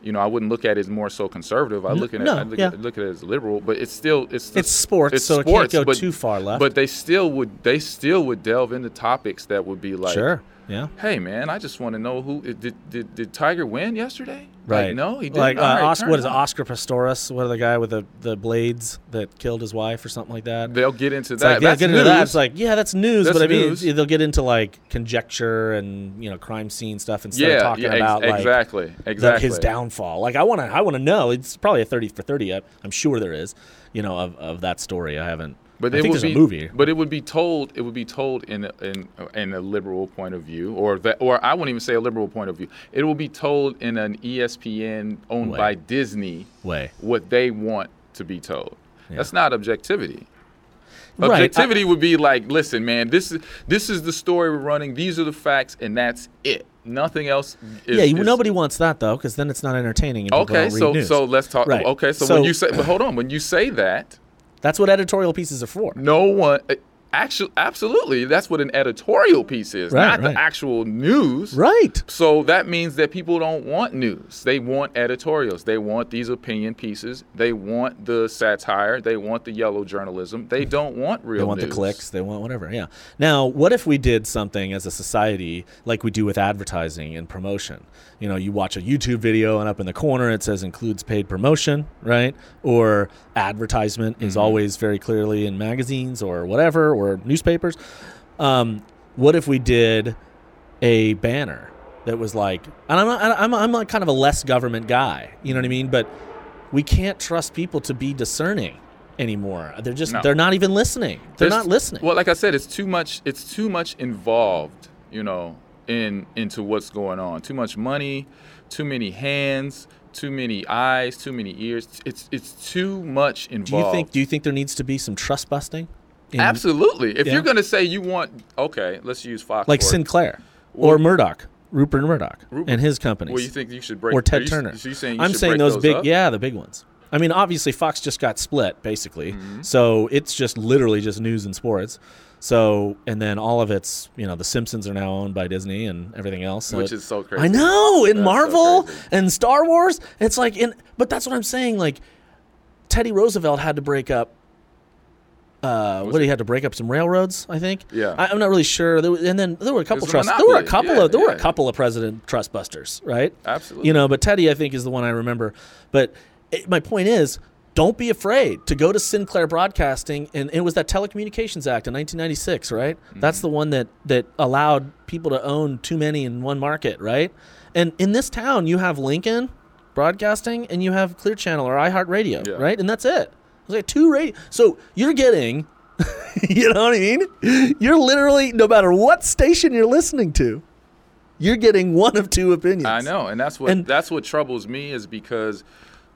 You know, I wouldn't look at it as more so conservative. I look at no, it, I look, yeah. at, look at it as liberal, but it's still it's sports. It's sports, so it can't go too far left. But they still would they still would delve into topics that would be like, sure yeah hey man, I just want to know who did did, did Tiger win yesterday? right Like, no, he didn't. like uh, right, Oscar, what is it oscar Pistorius? what are the guy with the, the blades that killed his wife or something like that They'll get into It's that. like, yeah, That's get news. into that. It's like, yeah, that's news, That's but I mean, they'll get into like conjecture and you know crime scene stuff instead yeah, of talking yeah, ex- about like exactly, the- exactly. his downfall. Like, I want to, I want to know. It's probably a thirty for thirty. I- I'm sure there is, you know, of, of that story. I haven't. But I it would be, movie. But it would be told. It would be told in a, in in a liberal point of view, or that, or I wouldn't even say a liberal point of view. It will be told in an ESPN owned Way. by Disney way. what they want to be told. That's not objectivity. Right, Objectivity would be like, listen, man, this is this is the story we're running. These are the facts, and that's it. Nothing else. Is, yeah, you, is- nobody wants that though, because then it's not entertaining. Okay, so news. so let's talk. Right. Okay, so, So- when you say, but hold on, when you say that, that's what editorial pieces are for. no one. Eh, Actually, absolutely, that's what an editorial piece is, Right, not right. the actual news. Right. So that means that people don't want news. They want editorials. They want these opinion pieces. They want the satire. They want the yellow journalism. They don't want real They want news. the clicks. They want whatever. Yeah. Now, what if we did something as a society like we do with advertising and promotion? You know, you watch a YouTube video and up in the corner it says includes paid promotion, right? Or advertisement is Mm-hmm. always very clearly in magazines or whatever or newspapers. Um, what if we did a banner that was like, and I'm not, I'm I'm like kind of a less government guy, you know what I mean? But we can't trust people to be discerning anymore. They're just No. they're not even listening. They're There's- not listening. Well, like I said, it's too much. It's too much involved. You know, in into what's going on. Too much money, too many hands, too many eyes, too many ears. It's it's too much involved. do you think do you think there needs to be some trust busting? in- Absolutely. If Yeah. you're gonna say you want, okay, let's use Fox. like. Sinclair or Murdoch, Rupert Murdoch Rupert- and his companies. Well, you think you should break or Ted you- Turner. So saying you I'm saying break those, those big, up? yeah, the big ones. I mean, obviously Fox just got split, basically, Mm-hmm. so it's just literally just news and sports. So, and then all of it's, you know, the Simpsons are now owned by Disney and everything else. So Which it- is so crazy. I know in so Marvel crazy. and Star Wars, it's like in. But that's what I'm saying. Like Teddy Roosevelt had to break up. Uh, what he had to break up some railroads, I think. Yeah. I, I'm not really sure. There, was- and then there were a couple trust. There were a couple Yeah, of there were a yeah. couple of president trust busters, right? Absolutely. You know, but Teddy, I think, is the one I remember. But it, my point is, don't be afraid to go to Sinclair Broadcasting, and it was that Telecommunications Act in 1996, right? Mm-hmm. That's the one that that allowed people to own too many in one market, right? And in this town, you have Lincoln Broadcasting, and you have Clear Channel or iHeartRadio, Yeah. right? And that's it. It's like two radio. So you're getting, you know what I mean? You're literally no matter what station you're listening to, you're getting one of two opinions. I know, and that's what And- that's what troubles me is because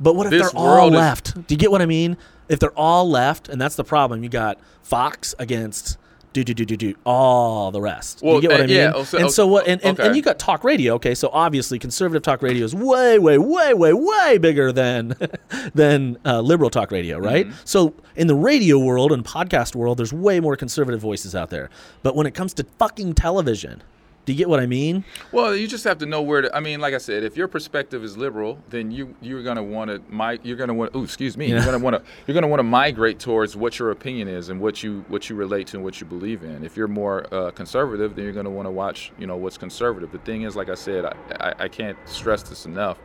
But what if This they're all is- left? Do you get what I mean? If they're all left, and that's the problem, you got Fox against do do do do do all the rest. Well, you get what uh, I mean? yeah, oh, so- and so what? And, and, and you got talk radio. Okay, so obviously conservative talk radio is way, way, way, way, way bigger than than uh, liberal talk radio, right? Mm-hmm. So in the radio world and podcast world, there's way more conservative voices out there. But when it comes to fucking television, do you get what I mean? Well, you just have to know where to. I mean, like I said, if your perspective is liberal, then you you're gonna want to my you're gonna want. Oh, excuse me. Yeah. You're gonna want to you're gonna want to migrate towards what your opinion is and what you what you relate to and what you believe in. If you're more uh, conservative, then you're gonna want to watch you know what's conservative. The thing is, like I said, I, I, I can't stress this enough.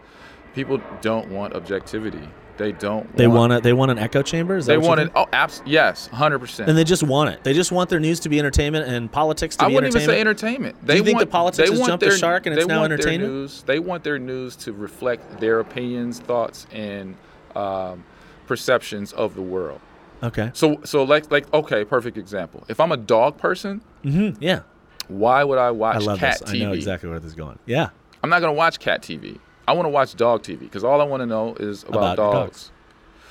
People don't want objectivity. They don't. They want. want a, they want an echo chamber. Is that They what want it. Oh, abs- yes, hundred percent. and they just want it. They just want their news to be entertainment and politics to I be wouldn't even entertainment. say entertainment. They you think the want, politics they has want jumped the their, shark and it's now want entertainment? news, they want their news to reflect their opinions, thoughts, and um, perceptions of the world. Okay. So, so like, like, okay, perfect example. If I'm a dog person, hmm Yeah. why would I watch I love cat this. TV? I know exactly where this is going. Yeah. I'm not gonna watch cat TV. I want to watch dog TV because all I want to know is about, About dogs. dogs.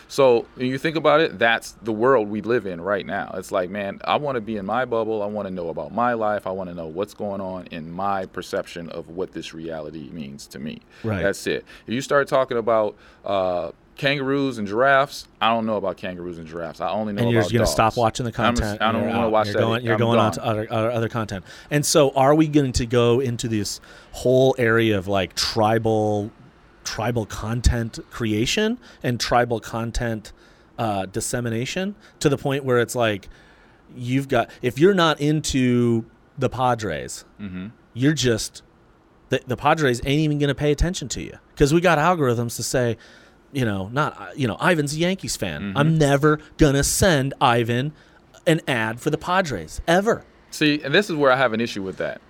So when you think about it, that's the world we live in right now. It's like, man, I want to be in my bubble. I want to know about my life. I want to know what's going on in my perception of what this reality means to me. Right. That's it. If you start talking about uh, kangaroos and giraffes, I don't know about kangaroos and giraffes. I only know and you're about just gonna dogs. stop watching the I'm content. I don't want to watch you're that. Going, you're I'm going on to other, other other content. And so, are we going to go into this whole area of like tribal tribal content creation and tribal content uh, dissemination to the point where it's like you've got if you're not into the Padres, Mm-hmm. you're just the, the Padres ain't even going to pay attention to you because we got algorithms to say, you know, not uh, you know, Ivan's a Yankees fan. Mm-hmm. I'm never gonna send Ivan an ad for the Padres ever See, and this is where I have an issue with that.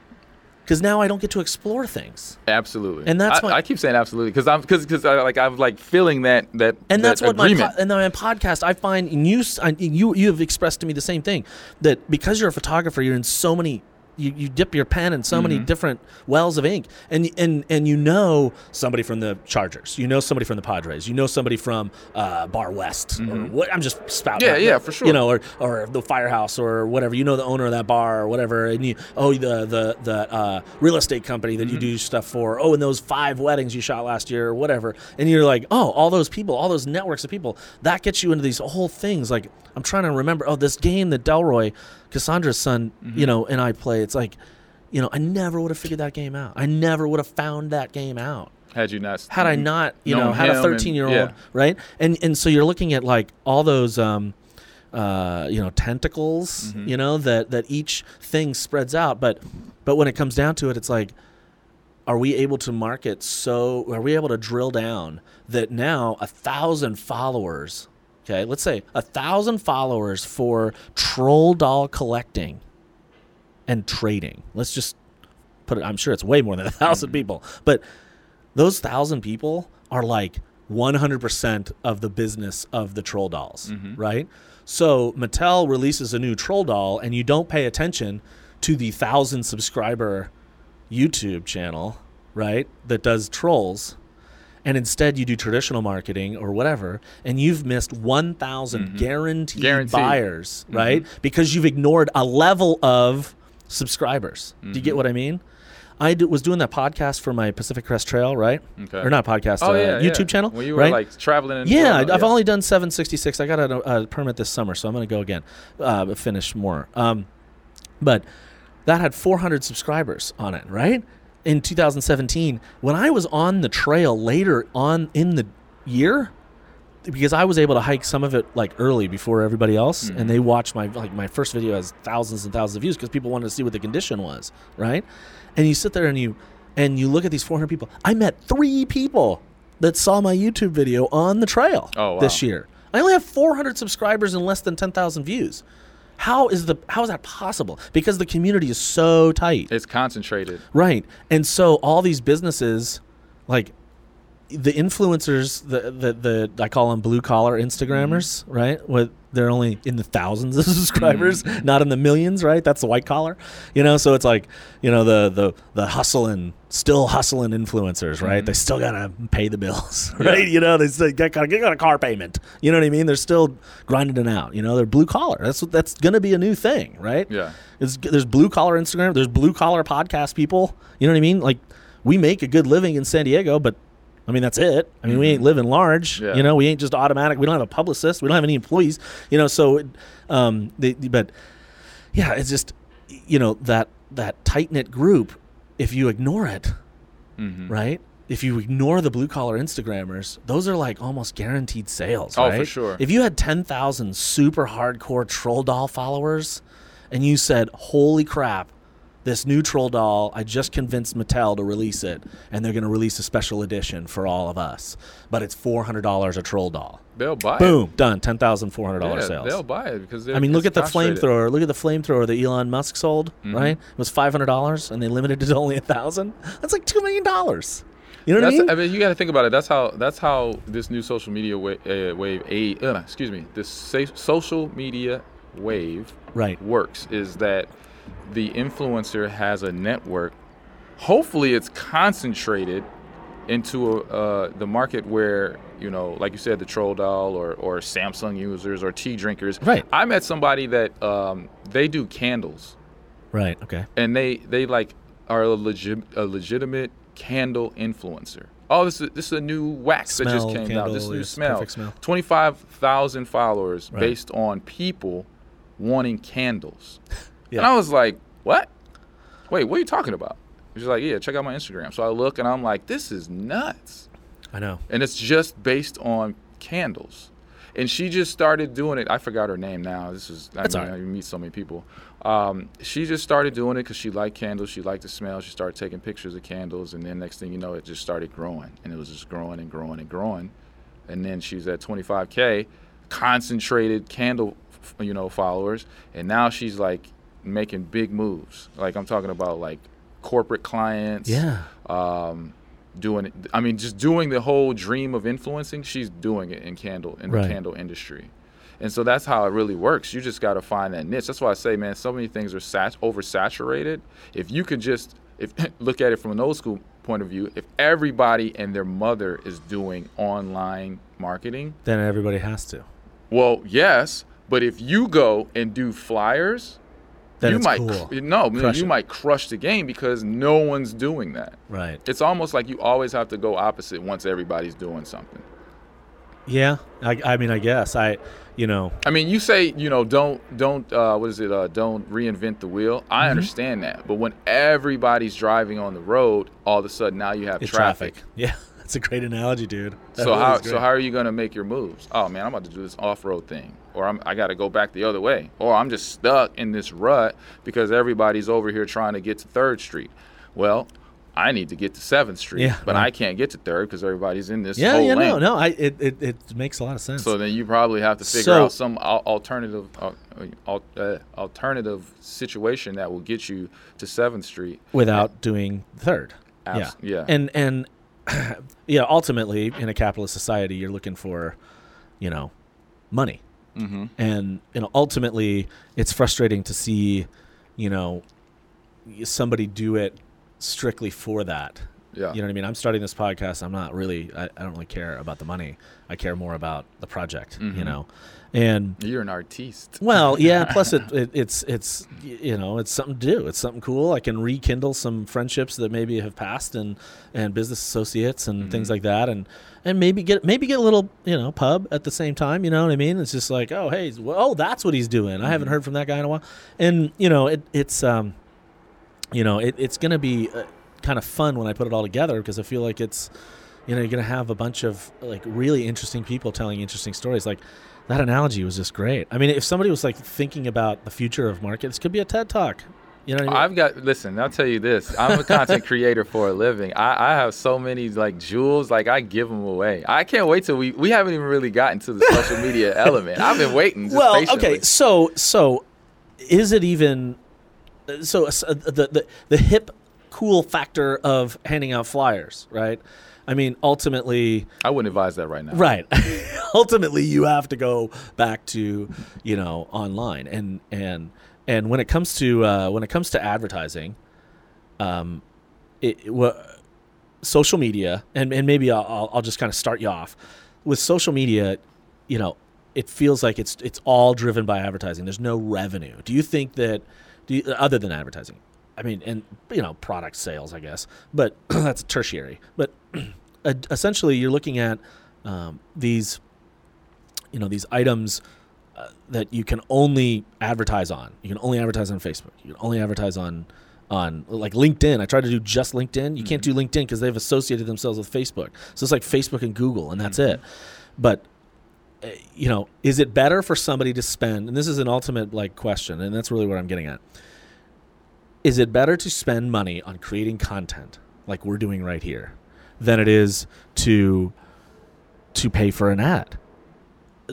because now I don't get to explore things. Absolutely, And that's I, I keep saying absolutely because I'm because because I like I'm like feeling that that And that that's what my agreement. po- and my podcast I find and you you you have expressed to me the same thing that because you're a photographer you're in so many you, you dip your pen in so Mm-hmm. many different wells of ink and and and you know somebody from the Chargers you know somebody from the Padres you know somebody from uh, Bar West or what I'm just spouting Mm-hmm. Yeah, out, yeah, for sure. you know or or the Firehouse or whatever you know the owner of that bar or whatever and you oh the the the uh, real estate company that you Mm-hmm. do stuff for oh and those five weddings you shot last year or whatever and you're like oh all those people all those networks of people that gets you into these whole things like I'm trying to remember oh this game that Delroy Cassandra's son Mm-hmm. you know and I play it's like you know I never would have figured that game out I never would have found that game out had you not had I not, you know, had a 13 year old, yeah. right? And and so you're looking at like all those, um, uh, you know, tentacles, Mm-hmm. you know, that that each thing spreads out. But but when it comes down to it, it's like, are we able to market so? Are we able to drill down that now a thousand followers? Okay, let's say a thousand followers for troll doll collecting and trading. Let's just put it. I'm sure it's way more than a 1000 mm-hmm. people, but those thousand people are like 100% of the business of the troll dolls, mm-hmm. right? So Mattel releases a new troll doll, and you don't pay attention to the thousand subscriber YouTube channel, right? That does trolls. And instead, you do traditional marketing or whatever, and you've missed 1,000 guaranteed, Guaranteed. buyers, right? Because you've ignored a level of subscribers. Do you get what I mean? I do, was doing that podcast for my Pacific Crest Trail, right? Okay. Or not podcast, Oh uh, yeah, YouTube yeah. channel, when you were right? like traveling. In yeah, I've only done 766. I got a, a permit this summer, so I'm going to go again, uh, finish more. Um, but that had 400 subscribers on it, right? In 2017, when I was on the trail later on in the year, because I was able to hike some of it like early before everybody else, and mm-hmm. they watched my like my first video has thousands and thousands of views because people wanted to see what the condition was, right? And you sit there and you and you look at these 400 people. I met three people that saw my YouTube video on the trail Oh, wow. this year. I only have 400 subscribers and less than 10,000 views. How is the how is that possible? Because the community is so tight. It's concentrated. Right. And so all these businesses, like, the influencers, the the, the I call them blue collar Instagrammers, mm-hmm. right? With they're only in the thousands of subscribers, mm-hmm. not in the millions, right? That's the white collar, you know. So it's like, you know, the the the hustling, still hustling influencers, right? They mm-hmm. still gotta pay the bills, right? You know, they still got, got, got a car payment. You know what I mean? They're still grinding it out. You know, they're blue collar. That's what that's gonna be a new thing, right? Yeah. It's, there's blue collar Instagram. There's blue collar podcast people. You know what I mean? Like we make a good living in San Diego, but I mean that's it. I mean we ain't living large. Yeah. You know, we ain't just automatic. We don't have a publicist. We don't have any employees. You know, so um, they, but yeah, it's just you know that that tight knit group. If you ignore it, Mm-hmm. right? If you ignore the blue collar Instagrammers, those are like almost guaranteed sales. Oh, for sure. If you had ten thousand super hardcore troll doll followers, and you said, "Holy crap, this new troll doll! I just convinced Mattel to release it, and they're going to release a special edition for all of us, but it's four hundred dollars a troll doll." They'll buy Boom, done. Ten thousand four hundred dollars Yeah, sales. They'll buy it because I mean, look at the flamethrower. Look at the flamethrower that Elon Musk sold. Mm-hmm. Right, it was five hundred dollars, and they limited it to only a thousand. That's like two million dollars. You know what That's, I mean? you got to think about it. That's how that's how this new social media wa- uh, wave, a uh, excuse me, this sa- social media wave Right. works. Is that the influencer has a network. Hopefully, it's concentrated into uh, the market where you know, like you said, the troll doll or or Samsung users or tea drinkers. Right. I met somebody that um, they do candles Right. Okay. and they they like are a legit a legitimate candle influencer. Oh, this is this is a new wax that just Smell, came out. This new smell. smell. Twenty five thousand followers Right. based on people wanting candles. Yeah. And I was like, what? Wait, what are you talking about? She's like, yeah, check out my Instagram. So I look and I'm like, this is nuts I know. and it's just based on candles. And she just started doing it. I forgot her name now. This is I That's mean, all right. you meet so many people. Um, she just started doing it because she liked candles. She liked the smell. She started taking pictures of candles, and then next thing you know, it just started growing, and it was just growing and growing and growing. And then she's at 25k, concentrated candle, you know, followers, and now she's like making big moves. Like I'm talking about like corporate clients Yeah. um, doing it. I mean, just doing the whole dream of influencing. She's doing it in candle in Right. the candle industry, and so that's how it really works. You just got to find that niche. That's why I say, man, so many things are sat- oversaturated. If you could just if look at it from an old school point of view, if everybody and their mother is doing online marketing, Then everybody has to. well, yes, but if you go and do flyers. Then you it's might cool. cr- no, Crush you it. might crush the game because no one's doing that Right. it's almost like you always have to go opposite once everybody's doing something. Yeah. I, I mean, I guess I, you know, I mean, you say you know don't don't uh, what is it? Uh, don't reinvent the wheel. Mm-hmm. I understand that, but when everybody's driving on the road, all of a sudden now you have traffic. traffic. Yeah. That's a great analogy, dude. That So how so how are you gonna make your moves? Oh man, I'm about to do this off road thing, or I'm, I got to go back the other way, or I'm just stuck in this rut because everybody's over here trying to get to Third Street. Well, I need to get to Seventh Street, Yeah, but right. I can't get to Third because everybody's in this Yeah. whole Yeah. lane. No. No. I. It, it. It makes a lot of sense. So then you probably have to figure So- out some alternative uh, uh, alternative situation that will get you to Seventh Street. without doing third. Abs- yeah. yeah. And and yeah, ultimately in a capitalist society, you're looking for, you know, money. Mm-hmm. And you know, ultimately, it's frustrating to see, you know, somebody do it strictly for that. Yeah. You know what I mean? I'm starting this podcast. I'm not really. I, I don't really care about the money. I care more about the project. You Mhm. know, and You're an artiste. well, yeah. Plus, it, it it's it's you know it's something to do. It's something cool. I can rekindle some friendships that maybe have passed and and business associates and things like that, and and maybe get maybe get a little you know pub at the same time. You know what I mean? It's just like oh hey well, oh that's what he's doing. I haven't heard from that guy in a while, and you know it it's um you know it, it's gonna be uh, kind of fun when I put it all together because I feel like it's you know you're gonna have a bunch of like really interesting people telling interesting stories like that analogy was just great i mean if somebody was like thinking about the future of markets could be a ted talk you know what I mean? I've got listen. I'll tell you this. I'm a content creator for a living. I, I have so many like jewels. Like I give them away. I can't wait till we we haven't even really gotten to the social media element. I've been waiting. Well patiently. okay so so is it even so uh, the, the the hip cool factor of handing out flyers, right? I mean, ultimately, I wouldn't advise that right now. right. ultimately, you have to go back to you know online and and and when it comes to uh, when it comes to advertising, um, it, it wha- social media and and maybe I'll I'll- I'll just kind of start you off with social media. You know, it feels like it's it's all driven by advertising. There's no revenue. Do you think that, do you, other than advertising? I mean, and you know, product sales, I guess, but that's tertiary. But essentially, you're looking at um, these, you know, these items uh, that you can only advertise on. You can only advertise on Facebook. You can only advertise on on like LinkedIn. I tried to do just LinkedIn. You can't do LinkedIn because they've associated themselves with Facebook. So it's like Facebook and Google, and that's it. But uh, you know, is it better for somebody to spend? And this is an ultimate like question, and that's really what I'm getting at. Is it better to spend money on creating content like we're doing right here than it is to to pay for an ad?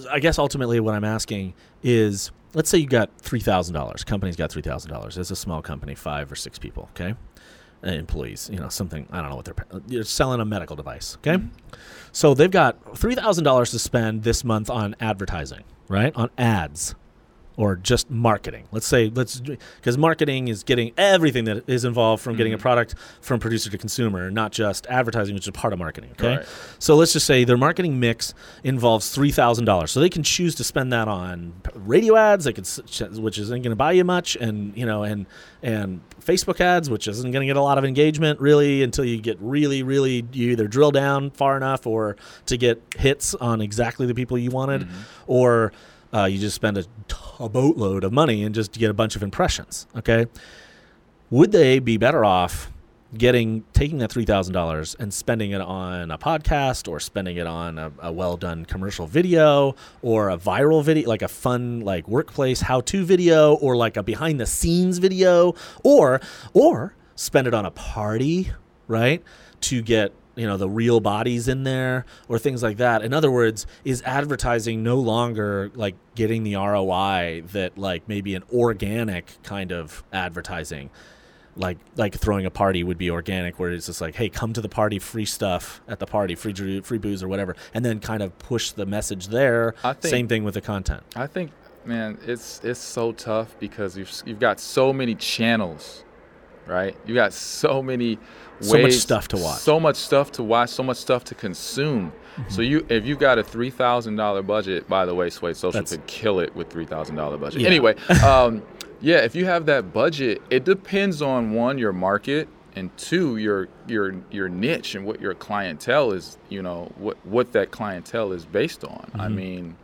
I guess ultimately what I'm asking is let's say you got $3,000. Company's got $3,000. It's a small company, 5 or 6 people, okay? Uh, employees, you know, something I don't know what they're. You're selling a medical device, okay? So they've got $3,000 to spend this month on advertising, right? On ads or just marketing. Let's say let's because marketing is getting everything that is involved from getting a mm-hmm. product from producer to consumer, not just advertising, which is part of marketing. Okay, Right. so let's just say their marketing mix involves three thousand dollars, so they can choose to spend that on radio ads, they could, which isn't going to buy you much, and you know, and and Facebook ads, which isn't going to get a lot of engagement really until you get really, really you either drill down far enough or to get hits on exactly the people you wanted, mm-hmm. or uh, you just spend a, boatload of money and just get a bunch of impressions. Okay, would they be better off getting taking that three thousand dollars and spending it on a podcast or spending it on a, a well done commercial video or a viral video like a fun like workplace how to video or like a behind the scenes video or or spend it on a party right to get you know the real bodies in there or things like that. In other words is advertising no longer like getting the ROI that like maybe an organic kind of advertising like like throwing a party would be organic where it's just like hey come to the party free stuff at the party free free booze or whatever and then kind of push the message there. I think- same thing with the content. I think, man, it's it's so tough because you've you've got so many channels, right? You got so many So much stuff to watch. so much stuff to watch, so much stuff to consume. So you, if you got a three thousand dollar budget, by the way, Sway Social That's- could kill it with three thousand dollar budget. Yeah. Anyway, um, yeah, if you have that budget, it depends on one your market and two your your your niche and what your clientele is. You know what what that clientele is based on. I Mm-hmm. mean,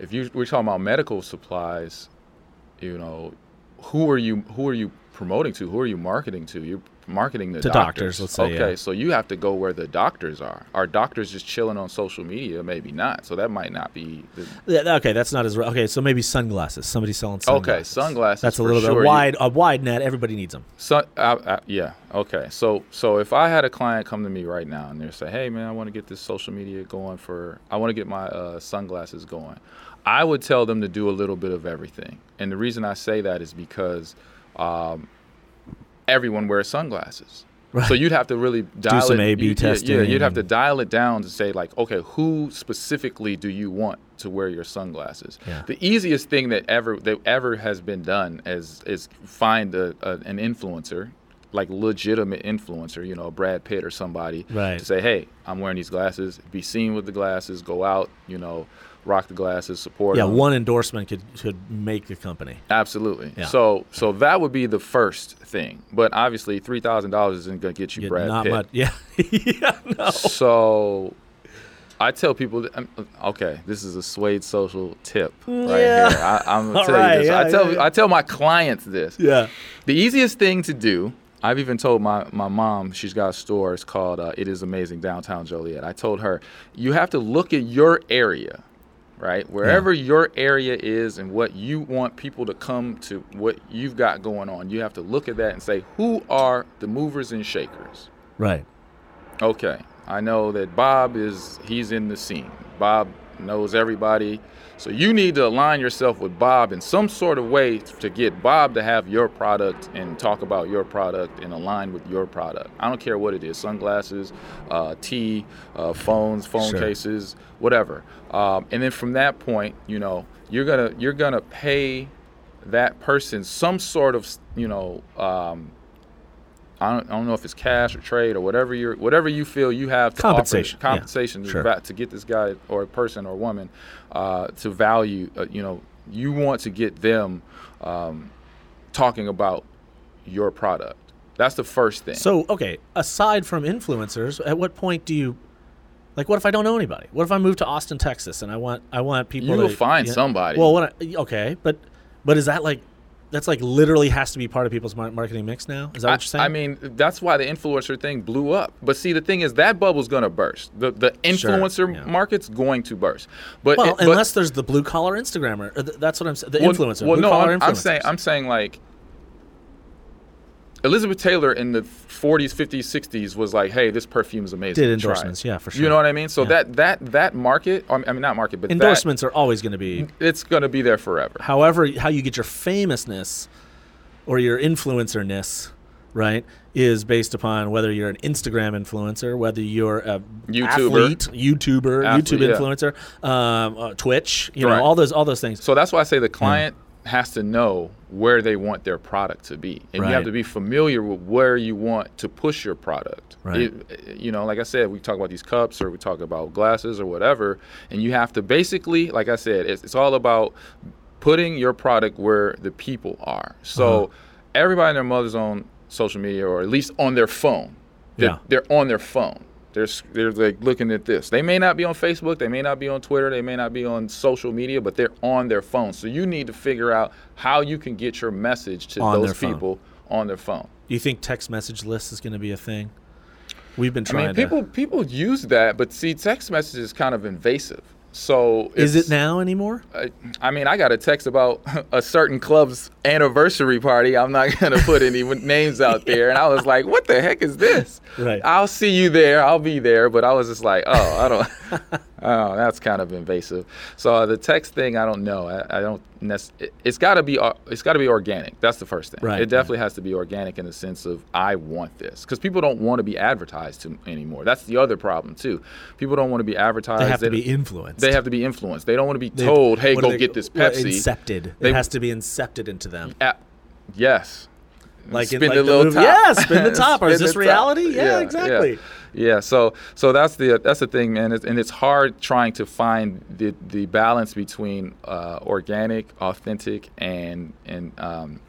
if you we're talking about medical supplies, you know, who are you who are you promoting to? Who are you marketing to? You're marketing the To doctors, let's say, Okay, yeah. so you have to go where the doctors are. Are doctors just chilling on social media? Maybe not. So that might not be. The, Yeah, okay that's not as okay so maybe sunglasses somebody selling sunglasses Okay, sunglasses that's a little bit sure. You- wide a wide net everybody needs them So, uh, uh, yeah, okay. So, so if I had a client come to me right now and they say, "Hey, man, I want to get this social media going for, I want to get my uh, sunglasses going," I would tell them to do a little bit of everything. And the reason I say that is because um, everyone wears sunglasses. So you'd have to really dial some. A/B you- yeah, Yeah, testing you'd have to dial it down to say like, okay, who specifically do you want to wear your sunglasses? Yeah. The easiest thing that ever that ever has been done is is find a, a, an influencer, like legitimate influencer, you know, Brad Pitt or somebody, Right. to say, hey, I'm wearing these glasses. Be seen with the glasses. Go out, you know, rock the glasses. Support. yeah 'em. one endorsement could could make the company Absolutely. Yeah. So so that would be the first thing. But obviously, three thousand dollars isn't going to get you Yeah, Brad not Pitt. much yeah yeah no So I tell people, that, okay, this is a Suede social tip right Yeah. here. I, I'm gonna tell right, you this. yeah, I tell yeah. I tell my clients this. yeah The easiest thing to do. I've even told my, my mom, she's got a store, it's called uh, It Is Amazing Downtown Joliet. I told her, you have to look at your area, right? Wherever your area is and what you want people to come to, what you've got going on, you have to look at that and say, who are the movers and shakers? right Okay, I know that Bob is he's in the scene. Bob knows everybody. So you need to align yourself with Bob in some sort of way to get Bob to have your product and talk about your product and align with your product. I don't care what it is sunglasses, uh, tea, uh, phones, phone Sure. cases, whatever. Um, and then from that point, you know, you're gonna you're gonna pay that person some sort of you know um, I don't, I don't know if it's cash or trade or whatever you whatever you feel you have to Compensation, offer, yeah, compensation to, sure. to get this guy or a person or woman uh, to value uh, you know you want to get them um, talking about your product that's the first thing So, okay, aside from influencers, at what point do you like what if I don't know anybody? What if I move to Austin, Texas and I want I want people You will to- find somebody. Well, what I, okay, but but is that like that's like literally has to be part of people's marketing mix now? Is that what you're saying? I mean, that's why the influencer thing blew up. But see, the thing is, that bubble's going to burst. The the Sure, influencer yeah. market's going to burst. But well, it- but- unless there's the blue collar Instagrammer, th- that's what I'm saying. The well, influencer, Well, no, I'm, I'm saying I'm saying like Elizabeth Taylor in the 40s, 50s, 60s was like, "Hey, this perfume is amazing." Did endorsements, yeah, for sure. You know what I mean? So Yeah. that that that market, I mean, not market, but that- endorsements are always going to be. it's going to be there forever. However, how you get your famousness or your influencerness, right, is based upon whether you're an Instagram influencer, whether you're a YouTuber. athlete, YouTuber, Athlete, YouTube yeah. influencer, um, uh, Twitch, you Right. know, all those all those things. So that's why I say the client has to know where they want their product to be, and you have to be familiar with where you want to push your product. Right. It- you know, like I said, we talk about these cups or we talk about glasses or whatever, and you have to basically, like I said, it's, it's all about putting your product where the people are. So Uh-huh. everybody and their mother's on social media, or at least on their phone. They're, Yeah. they're on their phone. They're, they're like looking at this. They may not be on Facebook, they may not be on Twitter, they may not be on social media, but they're on their phone. So you need to figure out how you can get your message to On those people on their phone. Do you think text message list is going to be a thing? We've been trying. I mean, people to. people use that, but see, text message is kind of invasive. So Is it now anymore? I, I mean, I got a text about a certain club's anniversary party. I'm not gonna put any names out there, and I was like, "What the heck is this?" Right. I'll see you there. I'll be there, but I was just like, "Oh, I don't." Oh, that's kind of invasive. So uh, the text thing, I don't know. I, I don't. Nec- it, it's got to be. uh, It's got to be organic. That's the first thing. Right, It definitely has to be organic in the sense of I want this, because people don't want to be advertised to anymore. That's the other problem too. People don't want to be advertised. They have to be influenced. They have to be influenced. They don't want to be They- told, "Hey, go they- get this Pepsi." Incepted. They- it has to be incepted into them. A- yes. Like in spin like the little movie- top. Yeah, spin the top. Or is this the reality? Yeah, exactly. Yeah. Yeah, so so that's the that's the thing, man, it's, and it's hard trying to find the the balance between uh, organic, authentic, and and um,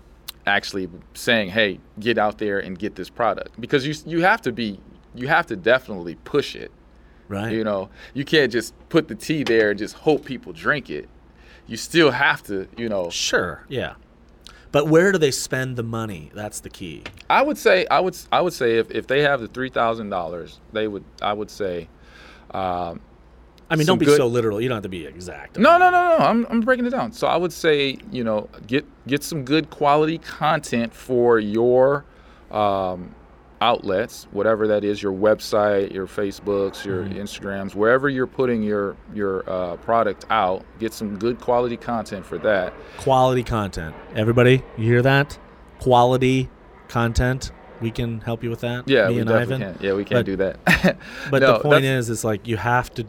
actually saying, hey, get out there and get this product because you you have to be you have to definitely push it. Right. You know, you can't just put the tea there and just hope people drink it. You still have to, you know, Sure. Yeah. But where do they spend the money? That's the key. I would say I would I would say if, if they have the three thousand dollars, they would I would say, um, I mean, don't be good- so literal. You don't have to be exact. no no no no I'm I'm breaking it down. So I would say you know get get some good quality content for your um, outlets, whatever that is, your website, your Facebooks, your Mm-hmm. Instagrams, wherever you're putting your your uh, product out. Get some good quality content for that. Quality content. Everybody, you hear that? Quality content. We can help you with that. Yeah, Me we and definitely Ivan. can. Yeah, we can But- do that. But No, the point is, it's like you have to.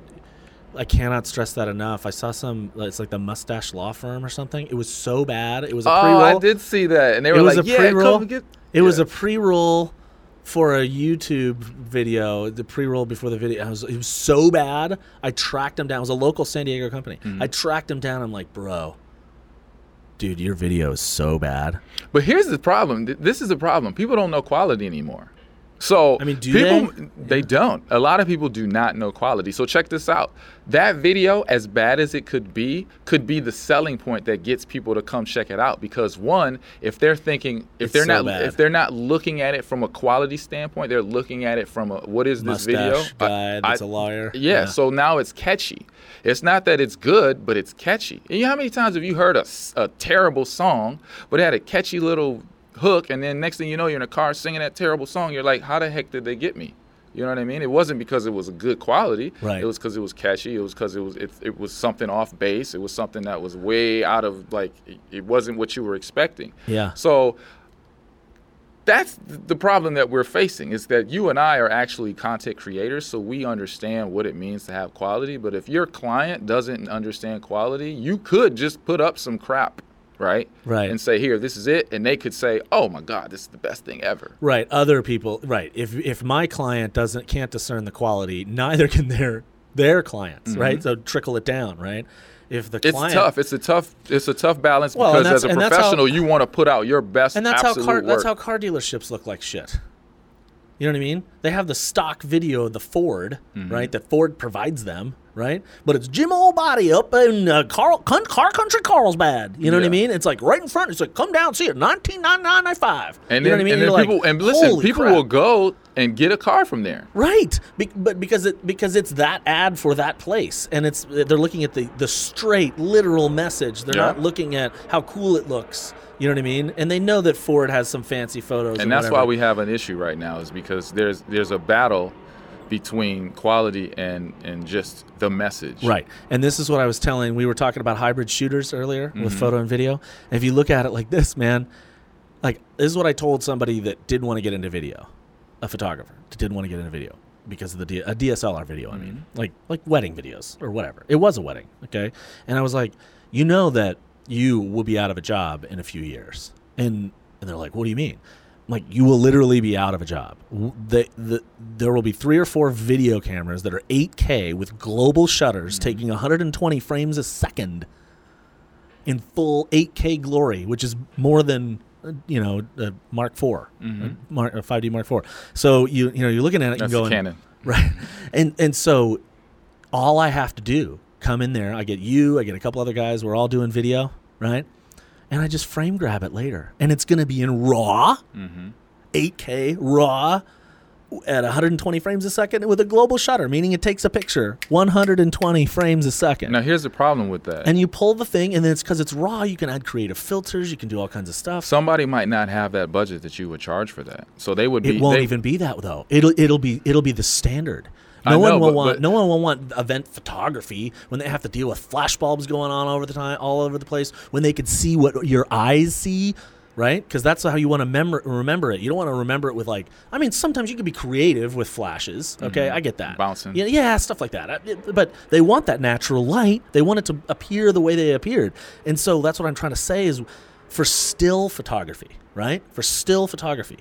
I cannot stress that enough. I saw some. It's like the Mustache Law Firm or something. It was so bad. It was a oh, pre-roll. I did see that, and they were it was like, a "Yeah, pre-roll. come get." It was a pre-roll for a YouTube video. The pre-roll before the video. I was, it was so bad. I tracked him down. It was a local San Diego company. Mm-hmm. I tracked him down. I'm like, bro, dude, your video is so bad. But here's the problem. This is the problem. People don't know quality anymore. So I mean, do people they? they don't. A lot of people do not know quality. So check this out. That video, as bad as it could be, could be the selling point that gets people to come check it out. Because one, if they're thinking, if It's they're so not, bad. if they're not looking at it from a quality standpoint, they're looking at it from a what is this video? Mustache I- guy that's a lawyer. yeah, Yeah. so now it's catchy. It's not that it's good, but it's catchy. And you know how many times have you heard a, a terrible song, but it had a catchy little hook, and then next thing you know, you're in a car singing that terrible song. You're like, how the heck did they get me? You know what I mean? It wasn't because it was a good quality. Right. It was because it was catchy. It was because it was it, it was something off base. It was something that was way out of like it- it wasn't what you were expecting. Yeah. So that's the problem that we're facing is that you and I are actually content creators, so we understand what it means to have quality. But if your client doesn't understand quality, you could just put up some crap, right? Right. And say, here, this is it. And they could say, oh my God, this is the best thing ever. Right. Other people. Right. If if my client doesn't can't discern the quality, neither can their their clients. Right. So trickle it down. Right. If the Mm-hmm. It's tough. It's a tough. It's a tough balance Well, because as a that's how- professional, you want to put out your best. and that's how car work. that's how car dealerships look like shit. You know what I mean? They have the stock video of the Ford, Mm-hmm. right? That Ford provides them, right? But it's Jim Old Body up in uh, Carl, Car Country Carlsbad. You know what I mean? It's like right in front. It's like come down, see it, nineteen ninety nine ninety five. And you then, know what I mean? and You're like, people and listen, "Holy people crap." will go and get a car from there. Right, Be- but because it because it's that ad for that place, and it's they're looking at the the straight literal message. They're Yeah. not looking at how cool it looks. You know what I mean? And they know that Ford has some fancy photos, and that's whatever. why we have an issue right now is because there's there's a battle between quality and and just the message. Right. And this is what I was telling. We were talking about hybrid shooters earlier with Mm-hmm. photo and video. And if you look at it like this, man, like this is what I told somebody that didn't want to get into video, a photographer that didn't want to get into video because of the D- a DSLR video. I mean, Mm-hmm. like like wedding videos or whatever. It was a wedding, okay. And I was like, you know that you will be out of a job in a few years, and and they're like, what do you mean? Like you will literally be out of a job. The, the, there will be three or four video cameras that are 8K with global shutters taking 120 frames a second in full 8K glory, which is more than uh, you know uh, Mark IV, uh, Mark, uh, 5D Mark IV. So you you know you're looking at it That's and going Canon. right, and and so all I have to do come in there. I get you, I get a couple other guys. We're all doing video, right? And I just frame grab it later, and it's going to be in RAW, mm-hmm. 8K RAW at 120 frames a second with a global shutter, meaning it takes a picture 120 frames a second. Now here's the problem with that. and you pull the thing, and then it's because it's raw. You can add creative filters. You can do all kinds of stuff. Somebody might not have that budget that you would charge for that, so they would be. it won't they- even be that though. It'll it'll be it'll be the standard. No I one know, will but- want but- no one will want event photography when they have to deal with flash bulbs going on over the time all over the place when they could see what your eyes see, right? Because that's how you want to remember remember it. You don't want to remember it with like I mean sometimes you can be creative with flashes. Okay, I get that. Mm-hmm. Bouncing. Yeah, yeah, stuff like that. I- But they want that natural light. They want it to appear the way they appeared. And so that's what I'm trying to say is for still photography, right? For still photography.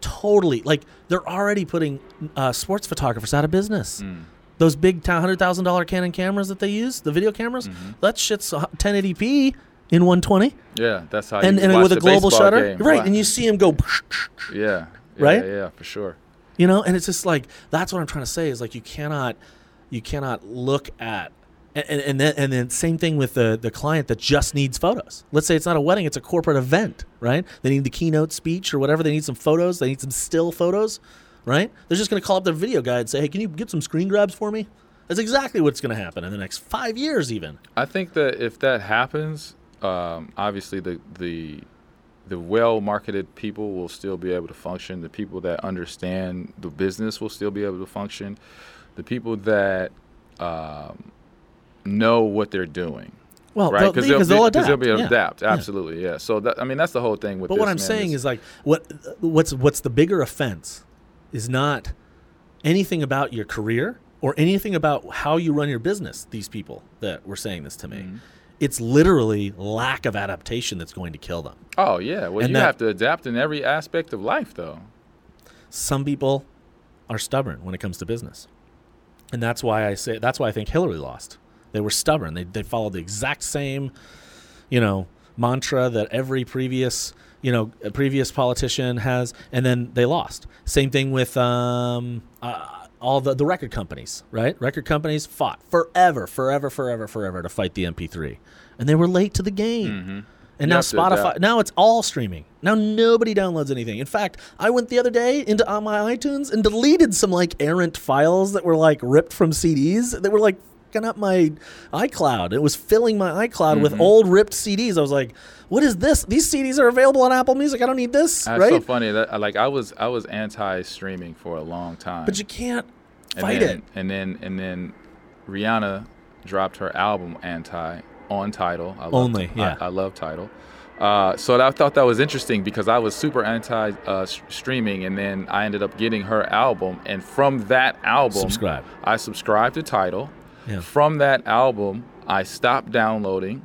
Totally. Like they're already putting uh, sports photographers out of business. Mm. Those big hundred thousand dollar Canon cameras that they use, the video cameras, Mm-hmm. that shit's 1080p in 120, Yeah, that's how. and and with a global shutter, game. right? Wow. And you see them go. Yeah. yeah. Right? Yeah, for sure. you know and it's just like that's what i'm trying to say is like you cannot you cannot look at and, and, then and then same thing with the the client that just needs photos. Let's say it's not a wedding it's a corporate event right? They need the keynote speech or whatever they need some photos they need some still photos right? They're just going to call up their video guy and say hey can you get some screen grabs for me? That's exactly what's going to happen in the next five years even. I think that if that happens, um, obviously the the the well marketed people will still be able to function. The people that understand the business will still be able to function. The people that um, know what they're doing, well right? they'll, because they'll, adapt they'll be able yeah. adapt. Yeah. Absolutely, yeah. So that, I mean, that's the whole thing with. But this, what I'm man, saying is- is like what what's what's the bigger offense is not anything about your career or anything about how you run your business. These people that were saying this to me, Mm-hmm. it's literally lack of adaptation that's going to kill them. oh yeah, well and you that- have to adapt in every aspect of life, though. Some people are stubborn when it comes to business, and that's why I say that's why I think Hillary lost. They were stubborn. They they followed the exact same, you know, mantra that every previous you know previous politician has, and then they lost. Same thing with um, uh, all the the record companies, right? Record companies fought forever, forever, forever, forever to fight the MP3, and they were late to the game. And You now Spotify, now it's all streaming. Now nobody downloads anything. In fact, I went the other day into on my iTunes and deleted some like errant files that were like ripped from CDs. that were like backing up my iCloud. It was filling my iCloud Mm-hmm. with old ripped CDs. I was like, "What is this? These CDs are available on Apple Music. I don't need this, That's right?" so funny that like I was I was anti streaming for a long time. but you can't and fight then, it. And then and then Rihanna dropped her album Anti on Tidal. I love, Only, yeah. I, I love Tidal. Uh, so I thought that was interesting because I was super anti uh, s- streaming, and then I ended up getting her album, and from that album, Subscribe. I subscribed to Tidal. Yeah. From that album, I stopped downloading.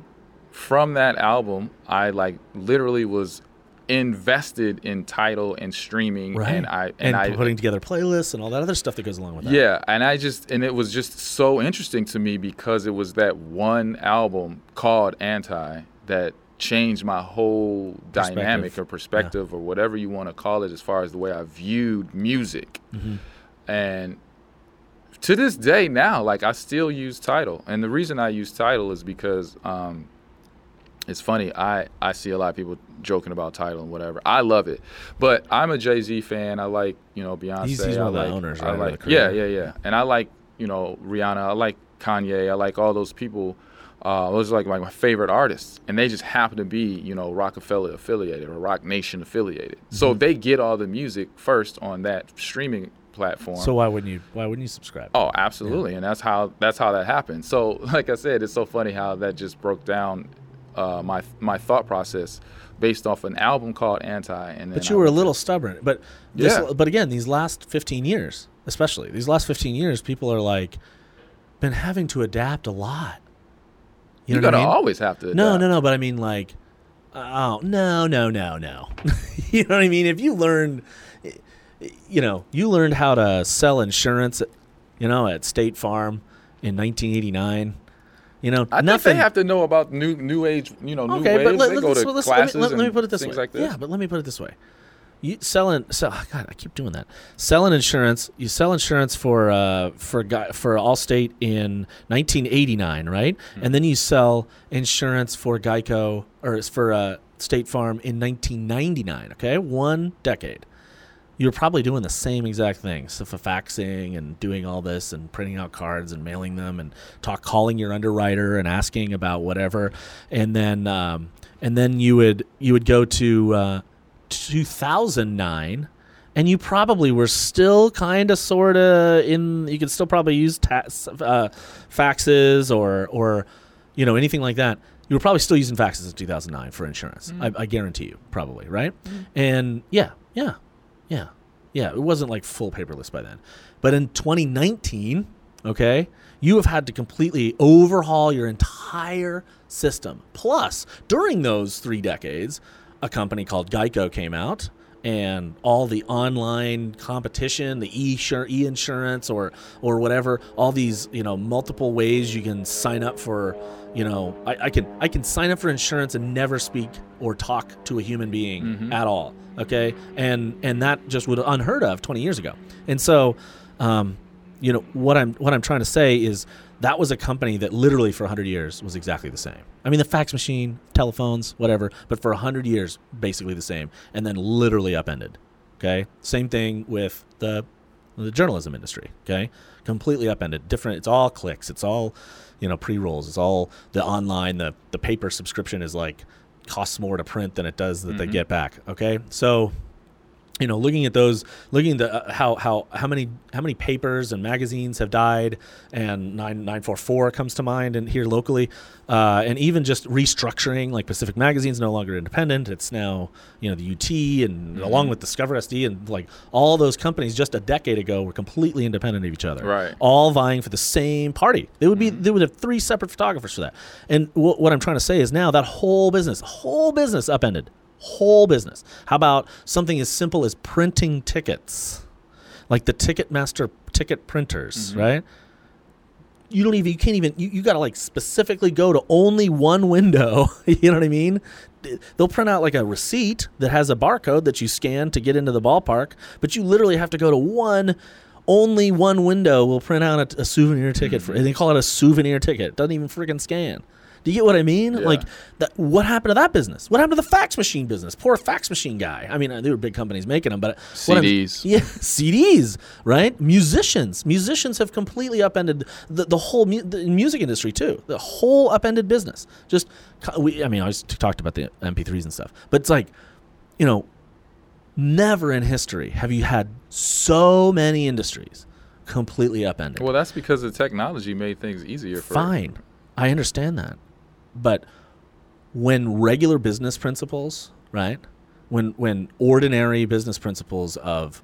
From that album, I like literally was invested in Tidal and streaming, Right. and I and, and, I putting together playlists and all that other stuff that goes along with that. yeah, and I just and it was just so interesting to me because it was that one album called Anti that changed my whole dynamic or perspective or whatever you want to call it as far as the way I viewed music. Mm-hmm. And to this day now, like I still use Tidal. And the reason I use Tidal is because um it's funny. I, I see a lot of people joking about Tidal and whatever. I love it, but I'm a Jay Z fan. I like you know Beyonce. He's- he's I one the owners, I right, of like the yeah, yeah, yeah. And I like you know Rihanna. I like Kanye. I like all those people. Uh, those are like my, my favorite artists, and they just happen to be you know Roc-A-Fella affiliated or Roc Nation affiliated. So Mm-hmm. they get all the music first on that streaming platform. So why wouldn't you? Why wouldn't you subscribe? Oh, absolutely, and that's how that's how that happened. So, like I said, it's so funny how that just broke down uh, my my thought process based off an album called Anti. And But I you were a little stubborn. But this, Yeah. but again, these last 15 years, especially these last 15 years, people are like been having to adapt a lot. You, know gotta I mean? always have to. No, adapt. no, no. But I mean, like, oh no, no, no, no. you know what I mean? If you learned, you know, you learned how to sell insurance, you know, at State Farm in 1989. You know, I think nothing. they have to know about new new age. You know, new okay, waves. but let, they go to let's, classes let, me, let, let me put it this way. like this. Yeah, but let me put it this way. You selling sell oh God, I keep doing that. Selling insurance. You sell insurance for uh for for Allstate in 1989, right? Hmm. And then you sell insurance for Geico or it's for uh, State Farm in 1999. Okay, one decade. You're probably doing the same exact things, so for faxing and doing all this and printing out cards and mailing them and talk calling your underwriter and asking about whatever, and then um, and then you would you would go to uh, 2009 and you probably were still kind of sort of in you could still probably use ta- uh, faxes or or you know anything like that. You were probably still using faxes in 2009 for insurance. I, I guarantee you probably right? And yeah yeah yeah. Yeah it wasn't like full paperless by then. But in 2019 okay you have had to completely overhaul your entire system. Plus during those three decades a company called geico came out and all the online competition, the e e insurance or or whatever, all these you know multiple ways you can sign up for. You know, I, I can I can sign up for insurance and never speak or talk to a human being at all. Okay, and and that just would unheard of 20 years ago. And so, um, you know what I'm what I'm trying to say is that was a company that literally for 100 years was exactly the same. I mean, the fax machine, telephones, whatever, but for 100 years, basically the same, and then literally upended. Okay, same thing with the the journalism industry. Okay, completely upended. Different. It's all clicks. It's all you know pre rolls. It's all the online. The the paper subscription is like costs more to print than it does that they mm-hmm. get back. Okay, so you know, looking at those, looking at the, uh, how how how many how many papers and magazines have died, and nine nine four four comes to mind, and here locally, uh, and even just restructuring, like Pacific Magazine's no longer independent; it's now you know the UT, and along with Discover SD, and like all those companies just a decade ago were completely independent of each other, Right. All vying for the same party. They would be they would have three separate photographers for that. And wh- what I'm trying to say is now that whole business, whole business upended whole business. How about something as simple as printing tickets, like the Ticketmaster ticket printers, mm-hmm. right? You don't even you can't even you, you got to like specifically go to only one window. you know what I mean? They'll print out like a receipt that has a barcode that you scan to get into the ballpark, but you literally have to go to one. Only one window will print out a, a souvenir ticket for. And they call it a souvenir ticket. It doesn't even freaking scan Do you get what I mean? Yeah. Like, that, what happened to that business? What happened to the fax machine business? Poor fax machine guy. I mean, uh, there were big companies making them, but CDs. yeah, CDs, right? Musicians, musicians have completely upended the, the whole mu- the music industry too. The whole upended business. Just, we, I mean, I was talked about the MP3s and stuff, but it's like, you know, never in history have you had so many industries completely upended. Well, that's because the technology made things easier for Fine, I understand that, but when regular business principles, right? When when ordinary business principles of,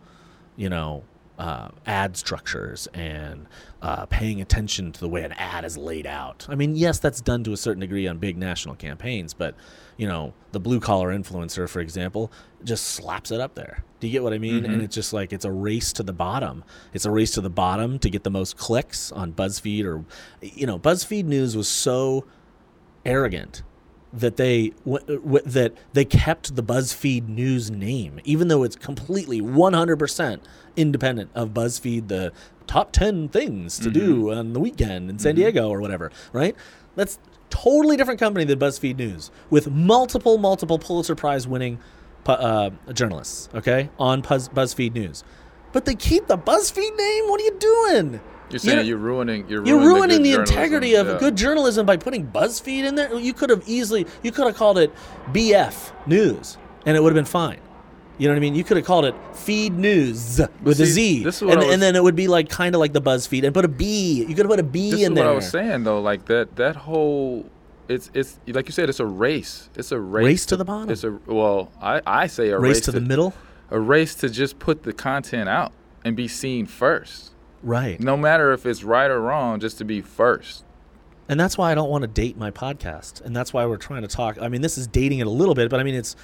you know, uh, ad structures and uh, paying attention to the way an ad is laid out. I mean, yes, that's done to a certain degree on big national campaigns, but you know, the blue collar influencer, for example, just slaps it up there. Do you get what I mean? And it's just like it's a race to the bottom. It's a race to the bottom to get the most clicks on BuzzFeed or, you know, BuzzFeed News was so arrogant that they w- w- that they kept the BuzzFeed News name, even though it's completely 100% independent of BuzzFeed, the top 10 things to do on the weekend in San Diego or whatever, right? That's totally different company than BuzzFeed News with multiple, multiple Pulitzer Prize winning pu- uh, journalists, okay, on Buzz- BuzzFeed News. But they keep the BuzzFeed name? What are you doing? You're saying know- you're ruining you're you're ruining, ruining the, good integrity of Yeah. good journalism by putting BuzzFeed in there. You could have easily, you could have called it BF News, and it would have been fine. You know what I mean? You could have called it Feed News with a see, Z, this is what and, was- and then it would be like kind of like the BuzzFeed, and put a B. You could have put a B This in is there. what I was saying though. Like that that whole it's it's like you said it's a race. It's a race, Race to the bottom. It's a well I I say a Race race, to the middle, A race to just put the content out and be seen first. Right? No matter if it's right or wrong, just to be first. And that's why I don't want to date my podcast, and that's why we're trying to talk. I mean, this is dating it a little bit, but I mean, it's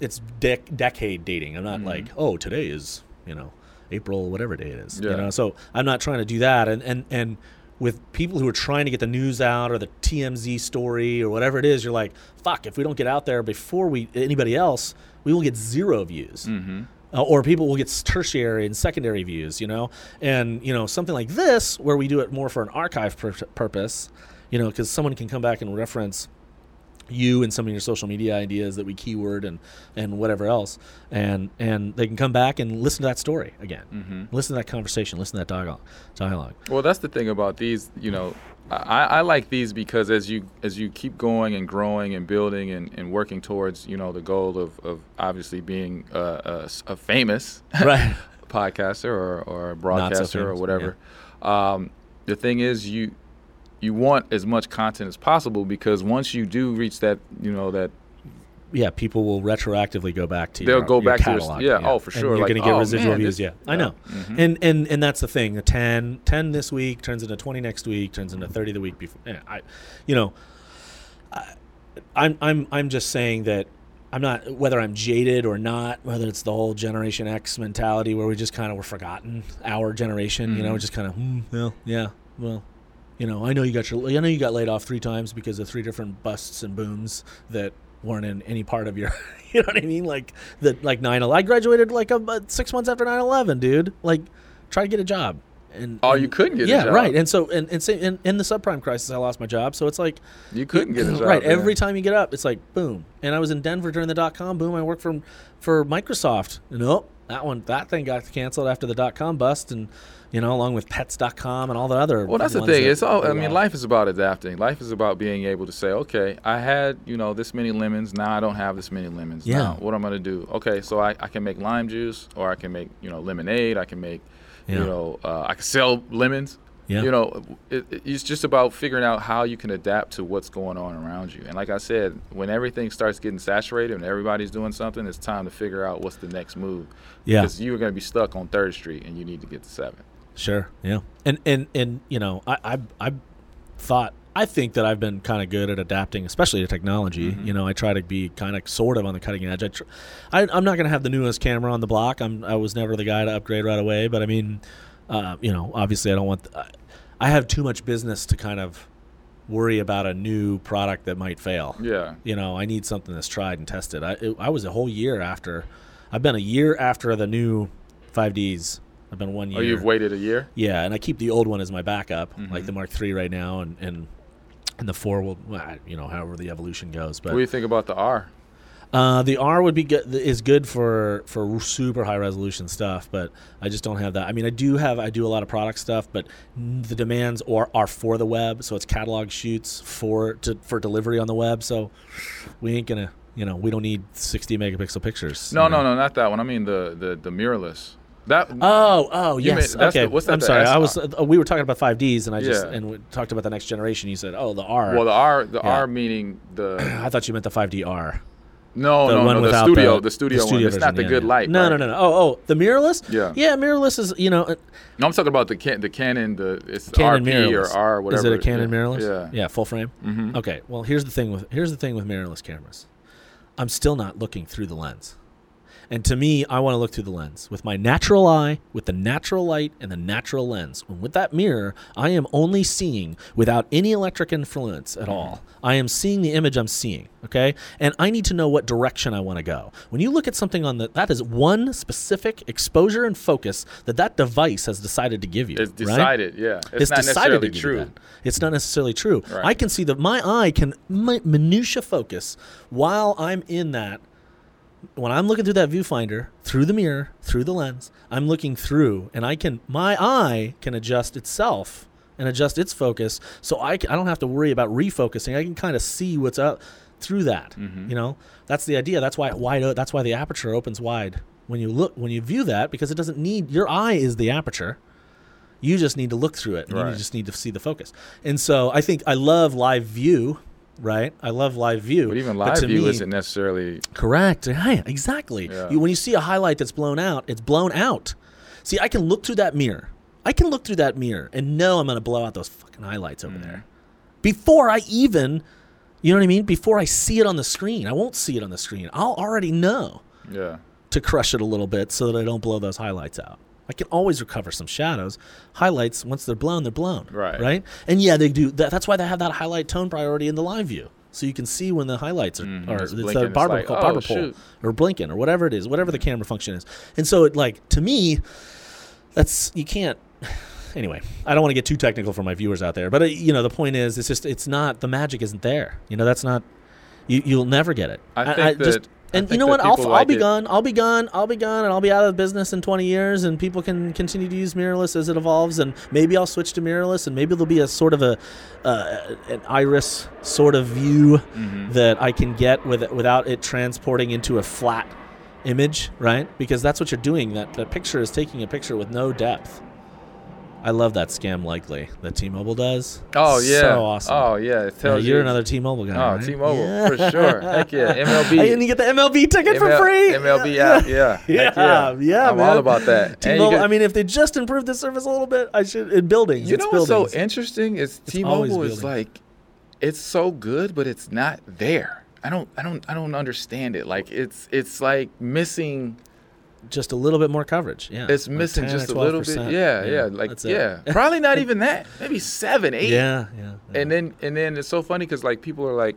it's dec- decade dating. I'm Mm-hmm. not like, oh, today is you know April, whatever day it is. You Yeah. know, so I'm not trying to do that. And and and with people who are trying to get the news out or the TMZ story or whatever it is, you're like, fuck. If we don't get out there before we anybody else, we will get zero views. Mm-hmm. Uh, or people will get tertiary and secondary views, you know, and you know something like this where we do it more for an archive pur- purpose, you know, because someone can come back and reference you and some of your social media ideas that we keyword and and whatever else, and and they can come back and listen to that story again, Mm-hmm. listen to that conversation, listen to that dialogue. Dialogue. Well, that's the thing about these. You know, I, I like these because as you as you keep going and growing and building and, and working towards you know the goal of, of obviously being a a famous Right. podcaster or, or a Not so broadcaster or famous, whatever. Um, the thing is, you you want as much content as possible because once you do reach that, you know that Yeah, people will retroactively go back to They'll your, go your back to your- catalog. yeah, oh, for And sure, you're like, going to get oh, residual man, views. this- yeah, I yeah. know. Mhm. And and and that's the thing. A 10, 10 this week turns into twenty next week, turns into thirty the week before. Yeah, I, you know, I, I'm I'm I'm just saying that. I'm not whether I'm jaded or not, whether it's the whole Generation X mentality where we just kind of were forgotten, our generation, you know, Mhm. just kind of, hmm, well, yeah, well, you know, I know you got your, I know you got laid off three times because of three different busts and booms that weren't in any part of your, you know what I mean? Like the like nine. I graduated like about uh, six months after 9/11, dude. Like, try to get a job. And Oh, and- you couldn't get a yeah, job. right. And so, and and say, in, in the subprime crisis, I lost my job. So it's like, you couldn't get a job. right. Every time you get up, it's like boom. And I was in Denver during the dot com boom. I worked for for Microsoft. Nope, that one, that thing got canceled after the dot com bust, and you know, along with Pets.com and all the other. Well, that's the thing. that It's all. I mean, life is about adapting. Life is about being able to say, okay, I had you know this many lemons. Now I don't have this many lemons. Yeah. Now what I'm gonna do? Okay, so I, I can make lime juice, or I can make you know lemonade. I can make Yeah. you know uh, I can sell lemons. Yeah. You know, it, it- it's just about figuring out how you can adapt to what's going on around you. And like I said, when everything starts getting saturated and everybody's doing something, it's time to figure out what's the next move. Yeah. Because you're going to be stuck on Third Street and you need to get to Seventh. Sure. Yeah. And and and you know, I I I thought I think that I've been kind of good at adapting, especially to technology. Mm-hmm. You know, I try to be kind of sort of on the cutting edge. I tr- I, I'm not going to have the newest camera on the block. I'm I was never the guy to upgrade right away. But I mean, uh, you know, obviously I don't want. I I have too much business to kind of worry about a new product that might fail. Yeah. You know, I need something that's tried and tested. I it, I was a whole year after. I've been a year after the new 5Ds. I've been one year. Oh, you've waited a year? Yeah, and I keep the old one as my backup, Mhm. like the Mark III right now, and and and the four will, you know, however the evolution goes. But What do you think about the R? Uh, the R would be good is good for for super high resolution stuff, but I just don't have that. I mean, I do have I do a lot of product stuff, but the demands are are for the web, so it's catalog shoots for to for delivery on the web. So we ain't gonna, you know, we don't need 60 megapixel pictures. No, you no, know? no, not that one. I mean the the the mirrorless. That Oh, oh, yes. mean- okay, the- what's that, I'm sorry. S- I was. Uh, we were talking about 5Ds, and I just Yeah. and we talked about the next generation. You said, oh, the R. well, the R, the Yeah. R meaning the I thought you meant the 5DR. No, the no, one no, the studio, the, the, studio, one. It's version, not the yeah, good yeah. light. No, right? no, no, no. Oh, oh, the mirrorless. Yeah. yeah, mirrorless is you know uh, No, I'm talking about the can, the Canon, the it's Canon RP mirrorless. or R, whatever. Is it a Canon yeah. mirrorless? Yeah. yeah, full frame. Mhm. Okay, well here's the thing with here's the thing with mirrorless cameras. I'm still not looking through the lens. And to me, I want to look through the lens with my natural eye, with the natural light and the natural lens. And with that mirror, I am only seeing without any electric influence at all. I am seeing the image I'm seeing, okay? And I need to know what direction I want to go. When you look at something on the that is one specific exposure and focus that that device has decided to give you. It's right? decided. Yeah, it's, It's, not decided necessarily true. It's not necessarily true. Right. I can see that my eye can mi- minutia focus while I'm in that. When I'm looking through that viewfinder, through the mirror, through the lens, I'm looking through, and I can my eye can adjust itself and adjust its focus, so I can, I don't have to worry about refocusing. I can kind of see what's up through that. Mm-hmm. You know, that's the idea. That's why wide. That's why the aperture opens wide when you look when you view that because it doesn't need your eye is the aperture. You just need to look through it. and You just need to see the focus. And so I think I love live view, right? I love live view. But even live to view me- isn't necessarily. Correct. Yeah, exactly. Yeah. You, when you see a highlight that's blown out, it's blown out. See, I can look through that mirror. I can look through that mirror and know I'm going to blow out those fucking highlights over mm. there before I even, you know what I mean? Before I see it on the screen. I won't see it on the screen. I'll already know Yeah. to crush it a little bit so that I don't blow those highlights out. I can always recover some shadows. Highlights, once they're blown, they're blown. Right. Right. And yeah, they do. That, that's why they have that highlight tone priority in the live view, so you can see when the highlights are, Mhm, are it's it's the it's barber, like, oh, barber pole or blinking or whatever it is, whatever the camera function is. And so, it like to me, that's you can't. Anyway, I don't want to get too technical for my viewers out there, but uh, you know the point is, it's just it's not the magic isn't there. You know that's not you you'll never get it. I think that- I and you know what? I'll, I'll be it. gone. I'll be gone. I'll be gone, and I'll be out of business in 20 years, and people can continue to use mirrorless as it evolves, and maybe I'll switch to mirrorless, and maybe there'll be a sort of a uh, an iris sort of view Mm-hmm. that I can get with it, without it transporting into a flat image, right? Because that's what you're doing. That that picture is taking a picture with no depth. I love that scam likely that T-Mobile does. Oh yeah. so awesome. Oh yeah. It Yeah, you're you. another T-Mobile guy. Oh, right? T-Mobile Yeah. for sure. Heck yeah. MLB. And you get the MLB ticket for free. MLB app. Yeah. Heck Yeah, yeah, I'm man. all about that. T-Mobile. get- I mean, if they just improved the service a little bit, I should in buildings. You know what's so interesting is It's T-Mobile is like, it's so good, but it's not there. I don't, I don't, I don't understand it. Like it's, it's like missing. Just a little bit more coverage. Yeah, It's missing 10 just a little bit. 12%. Yeah, yeah. Like yeah, probably not even that. Maybe seven, eight. yeah, yeah. yeah. And then, and then it's so funny because like people are like,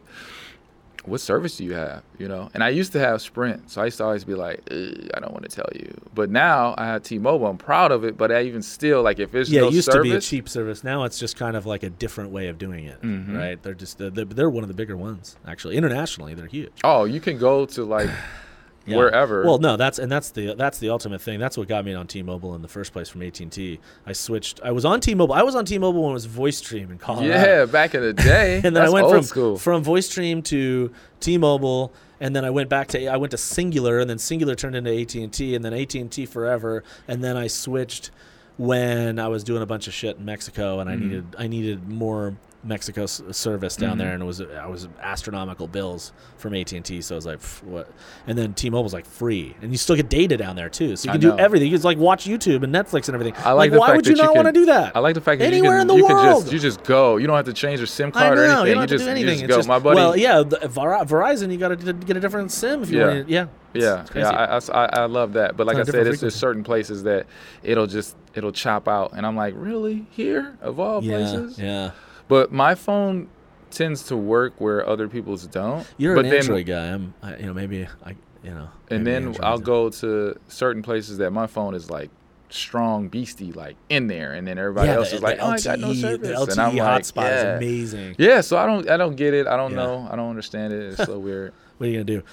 what service do you have? You know, and I used to have Sprint, so I used to always be like, I don't want to tell you. But now I have T-Mobile. I'm proud of it, but I even still like if it's yeah, no it used service, to be a cheap service. Now it's just kind of like a different way of doing it, Mhm. right? They're just they're, they're one of the bigger ones actually. Internationally, they're huge. Oh, you can go to like Yeah. wherever. Well, no, that's and that's the that's the ultimate thing. That's what got me on T-Mobile in the first place from AT&T. I switched. I was on T-Mobile. I was on T-Mobile when it was VoiceStream in Colorado. yeah, back in the day. and then That's I went from school. from VoiceStream to T-Mobile, and then I went back to I went to Cingular, and then Cingular turned into AT and T, and then AT and T forever, and then I switched when I was doing a bunch of shit in Mexico, and I Mm-hmm. needed I needed more Mexico s- service down there, mm-hmm. and it was I was astronomical bills from AT and T, so I was like, what? And then T-Mobile's like free, and you still get data down there too, so you can do everything. You can like watch YouTube and Netflix and everything. I like, the why fact would you not want to do that? I like the fact that Anywhere you can, in the you can world. just you just go. You don't have to change your SIM card or anything. You don't have just to do anything. you just go. just- My buddy. Well, yeah, the, Ver- Verizon, you got to get a different SIM if you Yeah. want. Yeah, Yeah, yeah, I, I, I love that. But like I said, it's just certain places that it'll just it'll chop out, and I'm like, really here of all yeah, places. yeah. But my phone tends to work where other people's don't. You're but an then, Android guy. I'm, I, you know, maybe I, you know. and then Android's I'll go to certain places that my phone is like strong beastie like in there, and then everybody yeah, else the, is like, oh, LTE, I got no service. The LTE and I'm like, hotspot yeah. is amazing. Yeah, so I don't I don't get it. I don't Yeah. know. I don't understand it. It's so weird. What are you gonna do?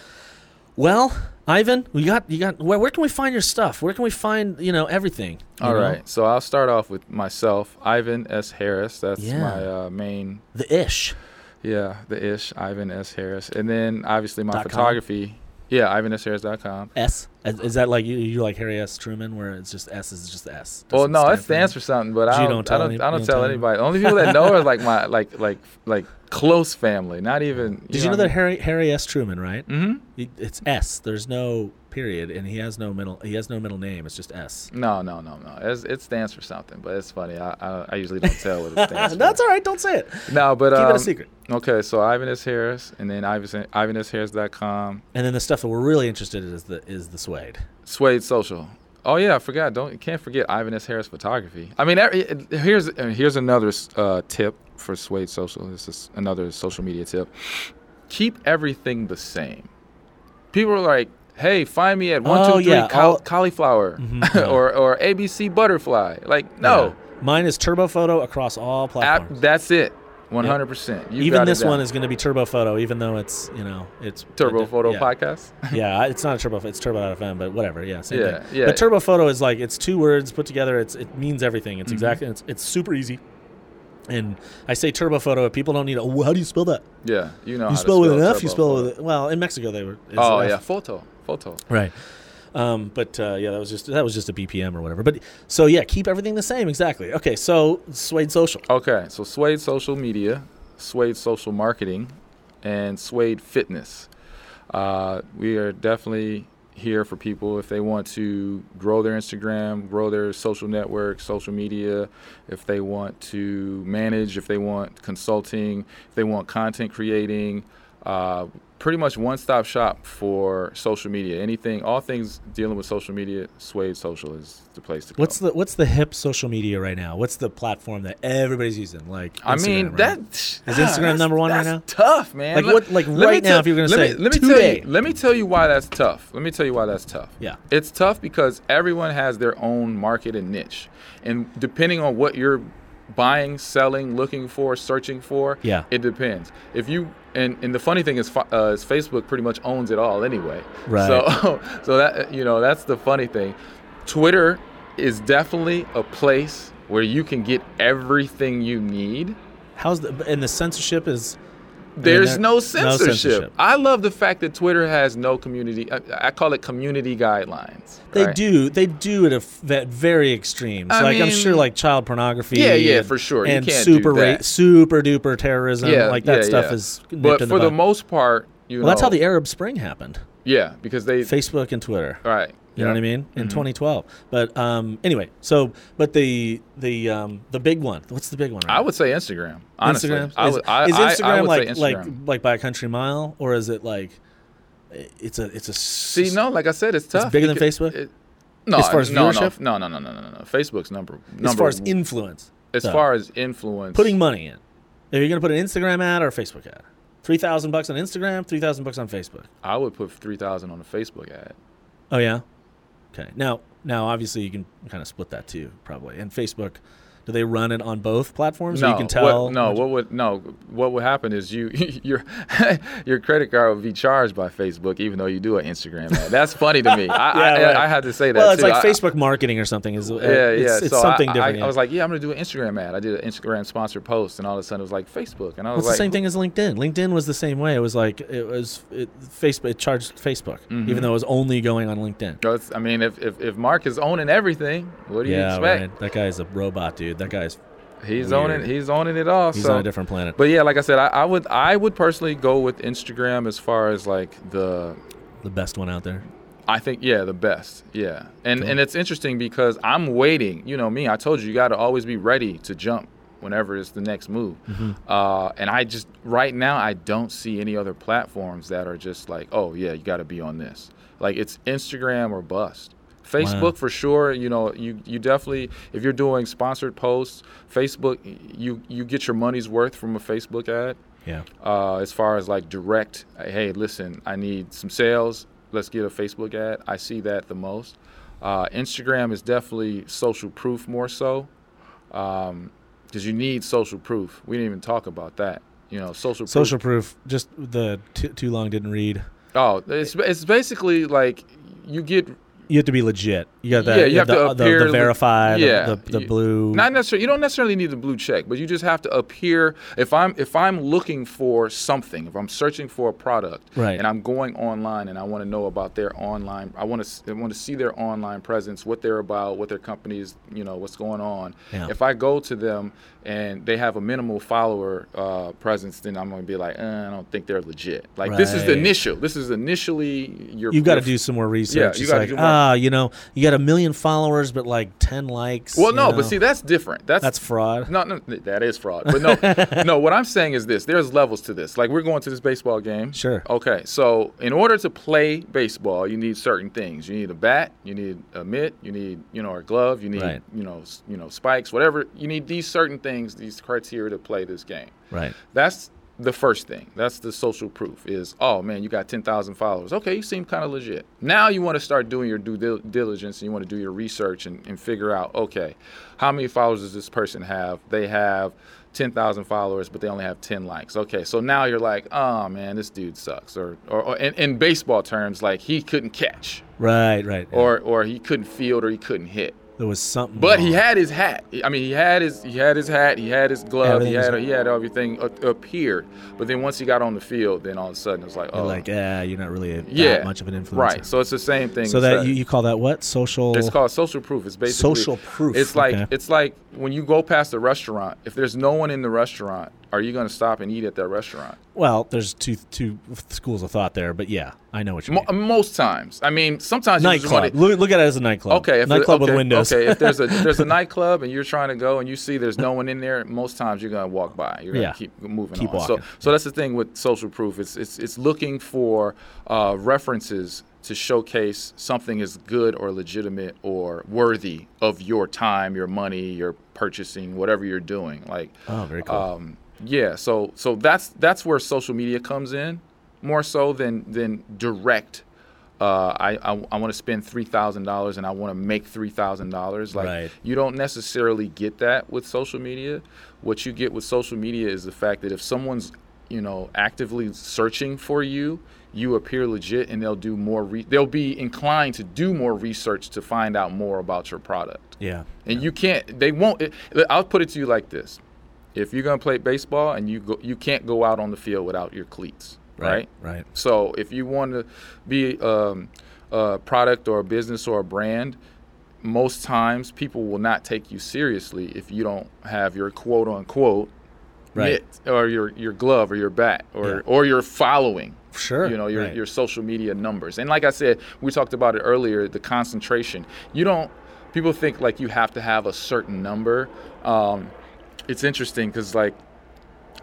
Well, Ivan, we got you got. Where, where can we find your stuff? Where can we find you know everything? you All know? right. So I'll start off with myself, Ivan S. Harris. That's Yeah. my uh, main the ish. Yeah, the ish, Ivan S. Harris. And then obviously my Dot com? Yeah, IvanSHarris.com. S is, is that like you, you like Harry S. Truman, where it's just S is just S? Well, no, it stands for something, but I don't, don't tell I don't, any- I don't don't tell tell anybody. The only people that know are like my like like like close family, not even. Did you know that Harry Harry S. Truman, right? hmm It's S. There's no period, and he has no middle. He has no middle name. It's just S. No, no, no, no. It's, it stands for something, but it's funny. I I, I usually don't tell what it stands for. That's all right. Don't say it. No, but Keep um, it a secret. Okay, so Ivan S. Harris, and then Ivan IvanSHarris.com, And then the stuff that we're really interested in is the is the suede. Suede Social. Oh yeah, I forgot. Don't can't forget Ivan S. Harris Photography. I mean, here's here's another uh, tip for Suede Social. This is another social media tip. Keep everything the same. People are like, "Hey, find me at one Oh, two three yeah, all- cauliflower Mhm, yeah. or or ABC butterfly." Like, no, Yeah. Mine is Turbo Photo across all app, platforms. that's it. One hundred percent. even this one is going to be Turbo Photo, even though it's you know it's Turbo Photo. Podcast. yeah, it's not a Turbo. It's Turbo.fm, but whatever. Yeah, same Yeah, thing. yeah. But Turbo Photo is like it's two words put together. It's it means everything. Mm-hmm. It's exactly. It's it's super easy. And I say Turbo Photo. People don't need. Oh, well, how do you spell that? Yeah, you know. you how to spell with an F. You spell Photo. with well in Mexico they were. it's Oh yeah, photo, photo. Right. Um, but uh, yeah, that was just that was just a BPM or whatever. But so yeah, keep everything the same exactly. Okay, so Suede Social. Okay, so Suede Social Media, Suede Social Marketing, and Suede Fitness. Uh, we are definitely here for people if they want to grow their Instagram, grow their social network, social media, if they want to manage, if they want consulting, if they want content creating. Uh, pretty much one-stop shop for social media. Anything, all things dealing with social media, Suede Social is the place to go. What's the what's the hip social media right now? What's the platform that everybody's using? Like I mean ah, Instagram, that right? is Instagram number one right now? Tough, man. Like Let- what- like right now, tell- if you're gonna let say, me, let me today. tell you, let me tell you why that's tough. Let me tell you why that's tough. Yeah. it's tough because everyone has their own market and niche, and depending on what you're buying, selling, looking for, searching for, Yeah. it depends. If you and, and the funny thing is, uh, is Facebook pretty much owns it all anyway. Right. So so that you know that's the funny thing. Twitter is definitely a place where you can get everything you need. How's the and the censorship is There's there- no no censorship. censorship. I love the fact that Twitter has no community. I, I call it community guidelines. they right? do they do it at at very extremes. I like I'm sure like child pornography. Yeah, yeah, and- for sure. You And super that. super duper terrorism. Yeah, like that yeah, stuff yeah. is. But in for the most part, you well, know, that's how the Arab Spring happened. yeah, because they Facebook and Twitter. right. You know what I mean? In 2012. But um, anyway, so but the the um, the big one. What's the big one? Right I would say Instagram. Honestly, Instagram. I is, would, I, is Instagram I would like say like like by a country mile, or is it like it's a it's a See, no, like I said, it's tough. bigger than because Facebook? it- no, As far as no, viewership? No, no, no, no, no, no, no. Facebook's number. number as far as influence. as though. far as influence, putting money in. If you're gonna put an Instagram ad or a Facebook ad, three thousand bucks on Instagram, three thousand bucks on Facebook. I would put three thousand on a Facebook ad. Oh yeah. Okay. Now now obviously you can kind of split that too, probably. And Facebook, do they run it on both platforms? so no, you can tell. What, no, what would no? What would happen is you your your credit card would be charged by Facebook, even though you do an Instagram ad. That's funny to me. I, I, right. I, had to say that. well, it's too. like I- Facebook marketing or something. Is uh, Yeah, yeah. It's, it's so something I, different. I, yeah. I was like, yeah, I'm gonna do an Instagram ad. I did an Instagram sponsored post, and all of a sudden it was like Facebook, and I was it's like, the same thing as LinkedIn. LinkedIn was the same way. It was like it was it, Facebook. It charged Facebook, Mm-hmm. even though it was only going on LinkedIn. No, it's- I mean, if, if if Mark is owning everything, what do you expect? right. That guy's a robot, dude. That guy's He's Weird. owning he's owning it all. he's so. on a different planet. But yeah, like I said, I, I would I would personally go with Instagram as far as like the the best one out there. I think yeah, the best. Yeah. And Cool. and it's interesting because I'm waiting. You know me, I told you you got to always be ready to jump whenever it's the next move. Mm-hmm. Uh, and I just right now I don't see any other platforms that are just like, "Oh, yeah, you got to be on this." Like it's Instagram or bust. Facebook for sure, you know, you you definitely if you're doing sponsored posts, Facebook you you get your money's worth from a Facebook ad Yeah. uh, as far as like direct, hey, listen, I need some sales. Let's get a Facebook ad. I see that the most. Uh, Instagram is definitely social proof more so, because you need social proof. We didn't even talk about that. You know, social proof. Social proof. Just the t- too long didn't read. Oh, it's it's basically like you get You have to be legit. You got that. Yeah, you have the, to the- appear the, le- verified. yeah, The, the, the blue. not necessarily. You don't necessarily need the blue check, but you just have to appear. If I'm if I'm looking for something, if I'm searching for a product, Right. and I'm going online and I want to know about their online, I want to I want to see their online presence, what they're about, what their company is, you know, what's going on. Yeah. If I go to them and they have a minimal follower uh, presence, then I'm going to be like, eh, I don't think they're legit. Like this is the initial. This is initially your. You've got to do some more research. Yeah, you gotta like, do more. Ah, you know, you got a million followers, but like ten likes. Well, no, know? but see, that's different. That's that's fraud. No, no, that is fraud. But no, no. What I'm saying is this: there's levels to this. Like we're going to this baseball game. Sure. Okay, so in order to play baseball, you need certain things. You need a bat. You need a mitt. You need, you know, a glove. You need, Right. you know, you know, spikes. Whatever. You need these certain things, these criteria to play this game. Right. That's the first thing. That's the social proof. Is oh man, you got ten thousand followers. Okay, you seem kind of legit. Now you want to start doing your due diligence and you want to do your research and, and figure out okay, how many followers does this person have? They have ten thousand followers, but they only have ten likes. Okay, so now you're like, oh man, this dude sucks. Or or, or in, in baseball terms, like he couldn't catch, Right. Right. or or he couldn't field, or he couldn't hit. There was something. But he had his hat. I mean, he had his he had his hat. He had his glove. He had he had everything up here. But then once he got on the field, then all of a sudden it was like, You're oh, like, yeah, you're not really a, that yeah, much of an influencer. Right. So it's the same thing. So that you, you call that what? Social. it's called social proof. It's basically Social proof, It's like okay. it's like when you go past a restaurant. If there's no one in the restaurant, are you going to stop and eat at that restaurant? Well, there's two two schools of thought there, but yeah, I know what you Mo- mean. most times. I mean, sometimes you Nightclub. Look, look at it as a nightclub. Okay, nightclub okay, with windows. Okay, if there's a if there's a nightclub and you're trying to go and you see there's no one in there, most times you're gonna walk by. You're gonna Yeah. keep moving Keep on. walking. So so that's the thing with social proof. It's it's it's looking for uh, references to showcase something is good or legitimate or worthy of your time, your money, your purchasing, whatever you're doing. Like oh, very cool. um, yeah, so so that's that's where social media comes in, more so than than direct. Uh, I I, I want to spend three thousand dollars and I want to make three thousand dollars. Like Right. you don't necessarily get that with social media. What you get with social media is the fact that if someone's you know actively searching for you, you appear legit, and they'll do more. Re- they'll be inclined to do more research to find out more about your product. yeah. And you can't. They won't. It, I'll put it to you like this: If you're gonna play baseball and you go, you can't go out on the field without your cleats, right? Right. So if you want to be um, a product or a business or a brand, most times people will not take you seriously if you don't have your quote unquote Right. mitt or your your glove or your bat or Yeah. or your following. Sure. You know your right. your social media numbers. And like I said, we talked about it earlier. The concentration. You don't. People think like you have to have a certain number. Um, it's interesting because like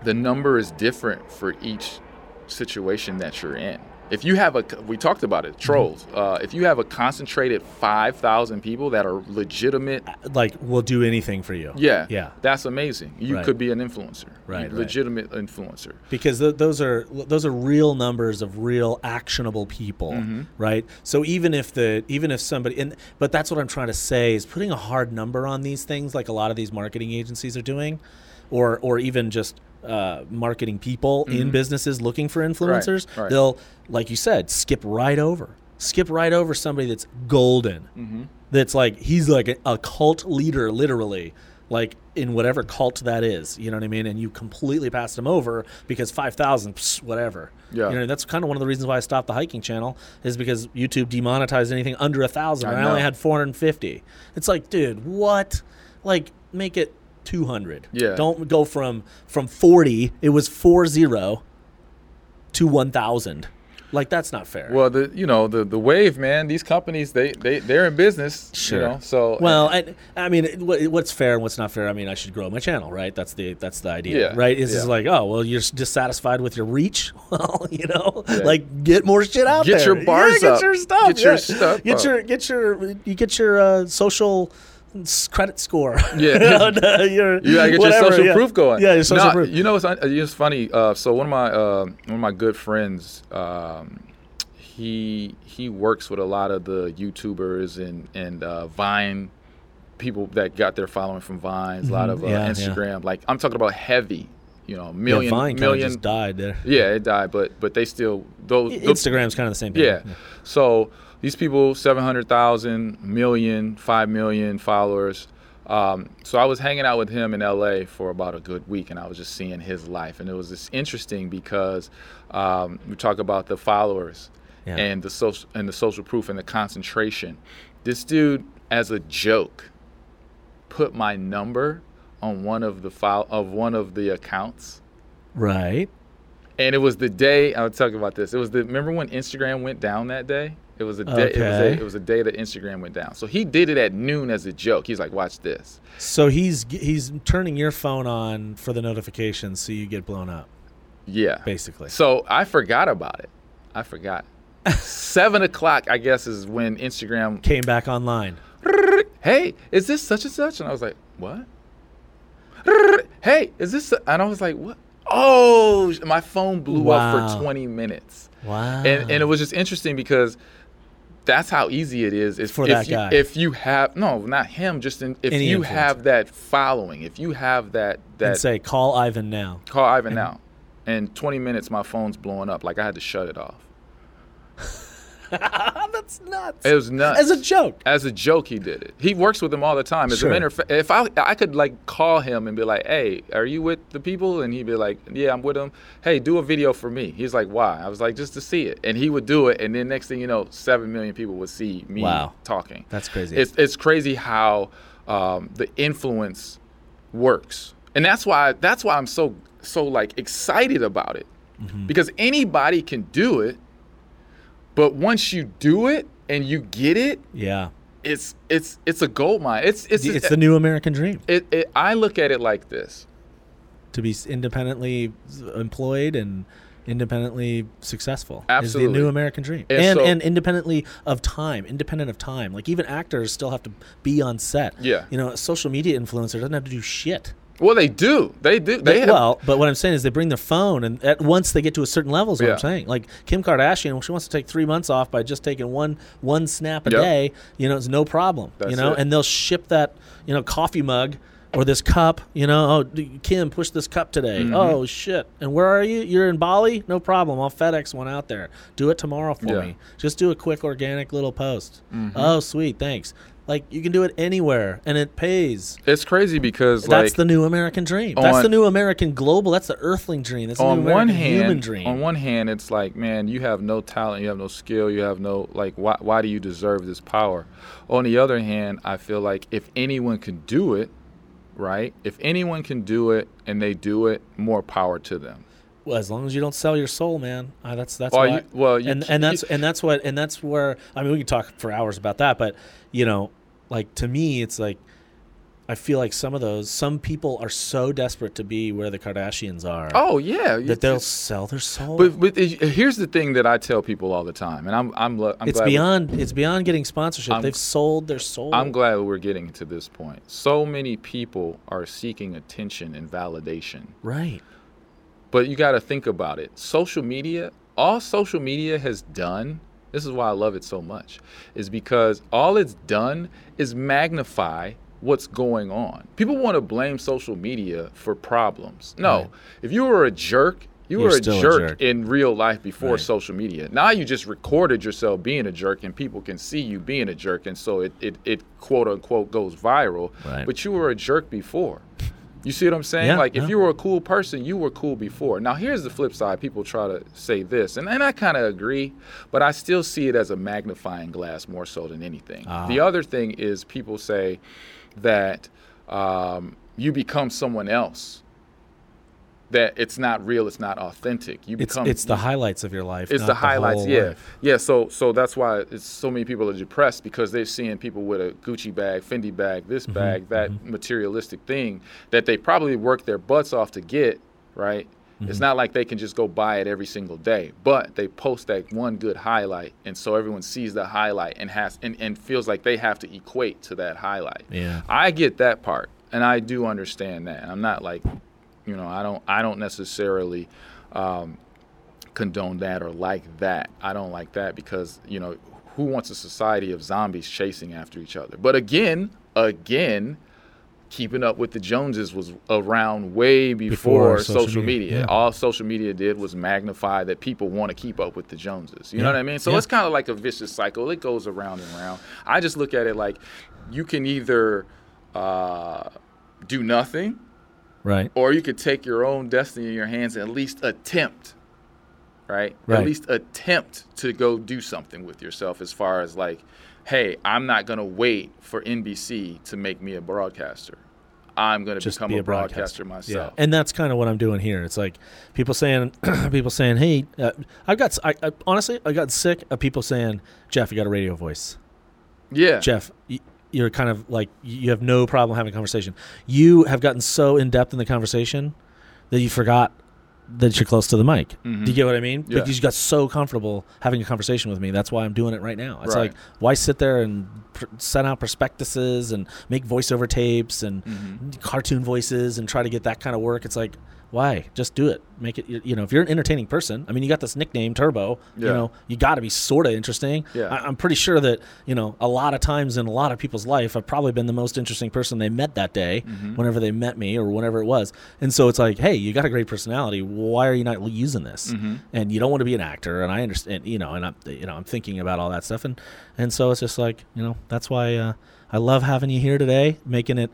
the number is different for each situation that you're in. If you have a, we talked about it, trolls. Mm-hmm. Uh, if you have a concentrated five thousand people that are legitimate, like we'll do anything for you. yeah, Yeah. that's amazing. You Right. could be an influencer, Right, right. legitimate influencer. because th- those are those are real numbers of real actionable people Mm-hmm. right so even if the even if somebody and but that's what i'm trying to say is putting a hard number on these things like a lot of these marketing agencies are doing or or even just uh, marketing people in businesses looking for influencers Mm-hmm. right. they'll like you said skip right over skip right over somebody that's golden Mm-hmm. that's like he's like a, a cult leader literally like in whatever cult that is you know what i mean and you completely passed him over because 5000 whatever Yeah. you know that's kind of one of the reasons why i stopped the hiking channel is because youtube demonetized anything under a thousand I and i only had 450 it's like dude what like make it 200 Yeah. don't go from from 40 it was 40 to 1000 like that's not fair Well, the you know the the wave, man. These companies, they they they're in business. Sure. You know, so well, I, I mean, what's fair and what's not fair? I mean, I should grow my channel, right? That's the that's the idea, Yeah, right? It's yeah. like, oh, well, you're dissatisfied with your reach. Well, you know, Yeah. like get more shit out Get there. your bars yeah, up. Get your stuff. Get your stuff Get up. your get your you get your uh, social credit score. Yeah. And, uh, your, You gotta get whatever, your social yeah. proof going. Yeah, your social Nah, proof. You know, it's, it's funny. Uh, so one of my uh, one of my good friends, um, he he works with a lot of the YouTubers and and uh, Vine people that got their following from Vines, a lot of uh, Mm-hmm. Yeah, yeah. Instagram. Like I'm talking about heavy, you know, Yeah, million Vine million. just died there. yeah, it died, but but they still those. those- Instagram's kind of the same thing. yeah. So these people, 700,000, million, 5 million followers. Um, so I was hanging out with him in LA for about a good week and I was just seeing his life. And it was just interesting because um, we talk about the followers Yeah. and the social and the social proof and the concentration. This dude, as a joke, put my number on one of the file of one of the accounts. Right. And it was the day I was talking about this. It was the remember when Instagram went down that day? It was a day. It, was a, it was a day that Instagram went down. So he did it at noon as a joke. He's like, "Watch this." So he's he's turning your phone on for the notifications so you get blown up, Yeah. basically. So I forgot about it. I forgot. Seven o'clock, I guess, is when Instagram. Came back online. Hey, is this such and such? And I was like, "What?" Hey, is this? And I was like, "What?" Oh, my phone blew Wow. up for 20 minutes. Wow. and and it was just interesting because that's how easy it is. If, For if that you, guy. If you have no, not him. Just in, if Any you influencer. have that following, if you have that and that say, call Ivan now. call Ivan now. In 20 minutes, my phone's blowing up. Like I had to shut it off. That's nuts. It was nuts. As a joke. As a joke, he did it. He works with them all the time. As Sure. a matter of fact, if I I could like call him and be like, "Hey, are you with the people?" and he'd be like, "Yeah, I'm with them." Hey, do a video for me. He's like, "Why?" I was like, "Just to see it." And he would do it, and then next thing you know, seven million people would see me Wow. talking. That's crazy. It's it's crazy how um, the influence works, and that's why that's why I'm so so like excited about it Mm-hmm. because anybody can do it, but once you do it and you get it, yeah. it's it's it's a gold mine. It's it's It's the new American dream it, it, I look at it like this. to be independently employed and independently successful. Is the new American dream. And And so- and independently of time, independent of time. Like even actors still have to be on set. Yeah. You know, a social media influencer doesn't have to do shit. Well, they do. They do. They have, well, but what I'm saying is they bring their phone, and at once they get to a certain level, is what Yeah. I'm saying. Like Kim Kardashian, she wants to take three months off by just taking one one snap a Yep. day. You know, it's no problem. you know, it. and they'll ship that you know coffee mug or this cup. You know, oh Kim, push this cup today. Mm-hmm. Oh shit! And where are you? You're in Bali? No problem. I'll FedEx one out there. Do it tomorrow for Yeah. Mm-hmm. me. Just do a quick organic little post. Oh sweet, thanks. Like you can do it anywhere, and it pays. It's crazy because That's like the new American dream. That's the new American global. That's the Earthling dream. That's the on new one American hand, human dream. on one hand, it's like, man, you have no talent, you have no skill, you have no like. Why, why do you deserve this power? On the other hand, I feel like if anyone can do it, right? If anyone can do it and they do it, more power to them. well, as long as you don't sell your soul, man. Uh, that's that's Well, why. you- well, you and and that's and that's what and that's where I mean we can talk for hours about that, but you know, like to me, it's like I feel like some of those some people are so desperate to be where the Kardashians are Oh yeah, that they'll sell their soul. But, but here's the thing that I tell people all the time, and I'm I'm I'm it's glad we- beyond it's beyond getting sponsorship. I'm- They've sold their soul. I'm glad we're getting to this point. So many people are seeking attention and validation. right. But you got to think about it. Social media, all social media has done, this is why I love it so much, is because all it's done is magnify what's going on. People want to blame social media for problems. No, Right. if you were a jerk, you You're were a still a jerk, jerk. in real life before Right. social media. Now you just recorded yourself being a jerk and people can see you being a jerk and so it, it, it quote unquote goes viral. Right. But you were a jerk before. You see what I'm saying? Yeah, like if you were a cool person, you were cool before. Now here's the flip side. People try to say this, and, and I kind of agree, but I still see it as a magnifying glass more so than anything. Ah. The other thing is people say that um, you become someone else. That it's not real, it's not authentic. You It's become it's the highlights of your life. it's the highlights, whole yeah, life. yeah. So so that's why it's so many people are depressed because they're seeing people with a Gucci bag, Fendi bag, this Mm-hmm, bag, that materialistic thing that they probably worked their butts off to get. Right? Mm-hmm. It's not like they can just go buy it every single day, but they post that one good highlight, and so everyone sees the highlight and has and, and feels like they have to equate to that highlight. Yeah. I get that part, and I do understand that. I'm not like, you know, I don't I don't necessarily um, condone that or like that. I don't like that because you know who wants a society of zombies chasing after each other? But again, again, keeping up with the Joneses was around way before, Before social social, media, media. yeah. All social media did was magnify that people want to keep up with the Joneses. You know what I mean? So Yeah. it's kind of like a vicious cycle. It goes around and around. I just look at it like you can either uh, do nothing Right. or you could take your own destiny in your hands and at least attempt right? Right. at least attempt to go do something with yourself as far as like hey i'm not going to wait for nbc to make me a broadcaster i'm going to become be a broadcaster, broadcaster. myself And that's kind of what I'm doing here. It's like people saying, people saying, "Hey, uh, I've got." I, I, honestly, I got sick of people saying, "Jeff, you got a radio voice." yeah Jeff, you're kind of like you have no problem having a conversation. You have gotten so in depth in the conversation that you forgot that you're close to the mic. Do you get what I mean? Mm-hmm. Yeah. Because you got so comfortable having a conversation with me. That's why I'm doing it right now. It's Right. like why sit there and pr- send out prospectuses and make voiceover tapes and Mm-hmm. cartoon voices and try to get that kind of work. It's like why? Just do it. Make it. You know, if you're an entertaining person, I mean, you got this nickname Turbo. You know, you got to be sort of interesting. Yeah. I, I'm pretty sure that you know a lot of times in a lot of people's life, I've probably been the most interesting person they met that day, Mm-hmm. whenever they met me or whenever it was. And so it's like, hey, you got a great personality. Why are you not using this? Mm-hmm. And you don't want to be an actor. And I understand, you know, and I'm, you know, I'm thinking about all that stuff. And and so it's just like, you know, that's why uh, I love having you here today, making it.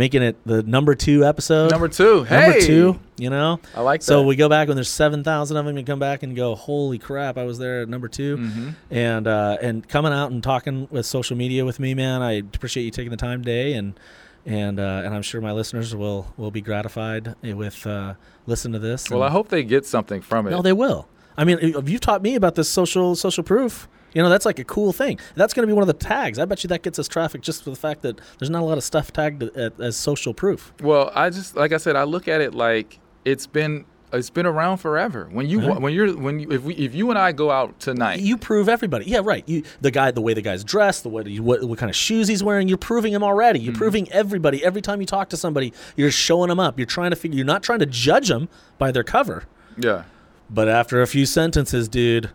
Making it the number two episode. Number two. Number Hey! two. You know. I like So that. So we go back when there's seven thousand of them, and come back and go, holy crap! I was there at number 2 Mm-hmm. and uh, and coming out and talking with social media with me, man. I appreciate you taking the time today, and and uh, and I'm sure my listeners will will be gratified with uh, listening to this. well i hope they get something from it no, they will. I mean, if you've taught me about this social social proof. You know, that's like a cool thing. That's going to be one of the tags. I bet you that gets us traffic just for the fact that there's not a lot of stuff tagged as social proof. Well, I just like I said, I look at it like it's been it's been around forever. When you Yeah. when you're when you, if we if you and I go out tonight, You prove everybody. Yeah, right. You the guy, the way the guy's dressed, the way what, what kind of shoes he's wearing. You're proving him already. Mm-hmm. You're proving everybody. Every time you talk to somebody, you're showing them up. You're trying to figure. You're not trying to judge them by their cover. yeah, But after a few sentences, dude,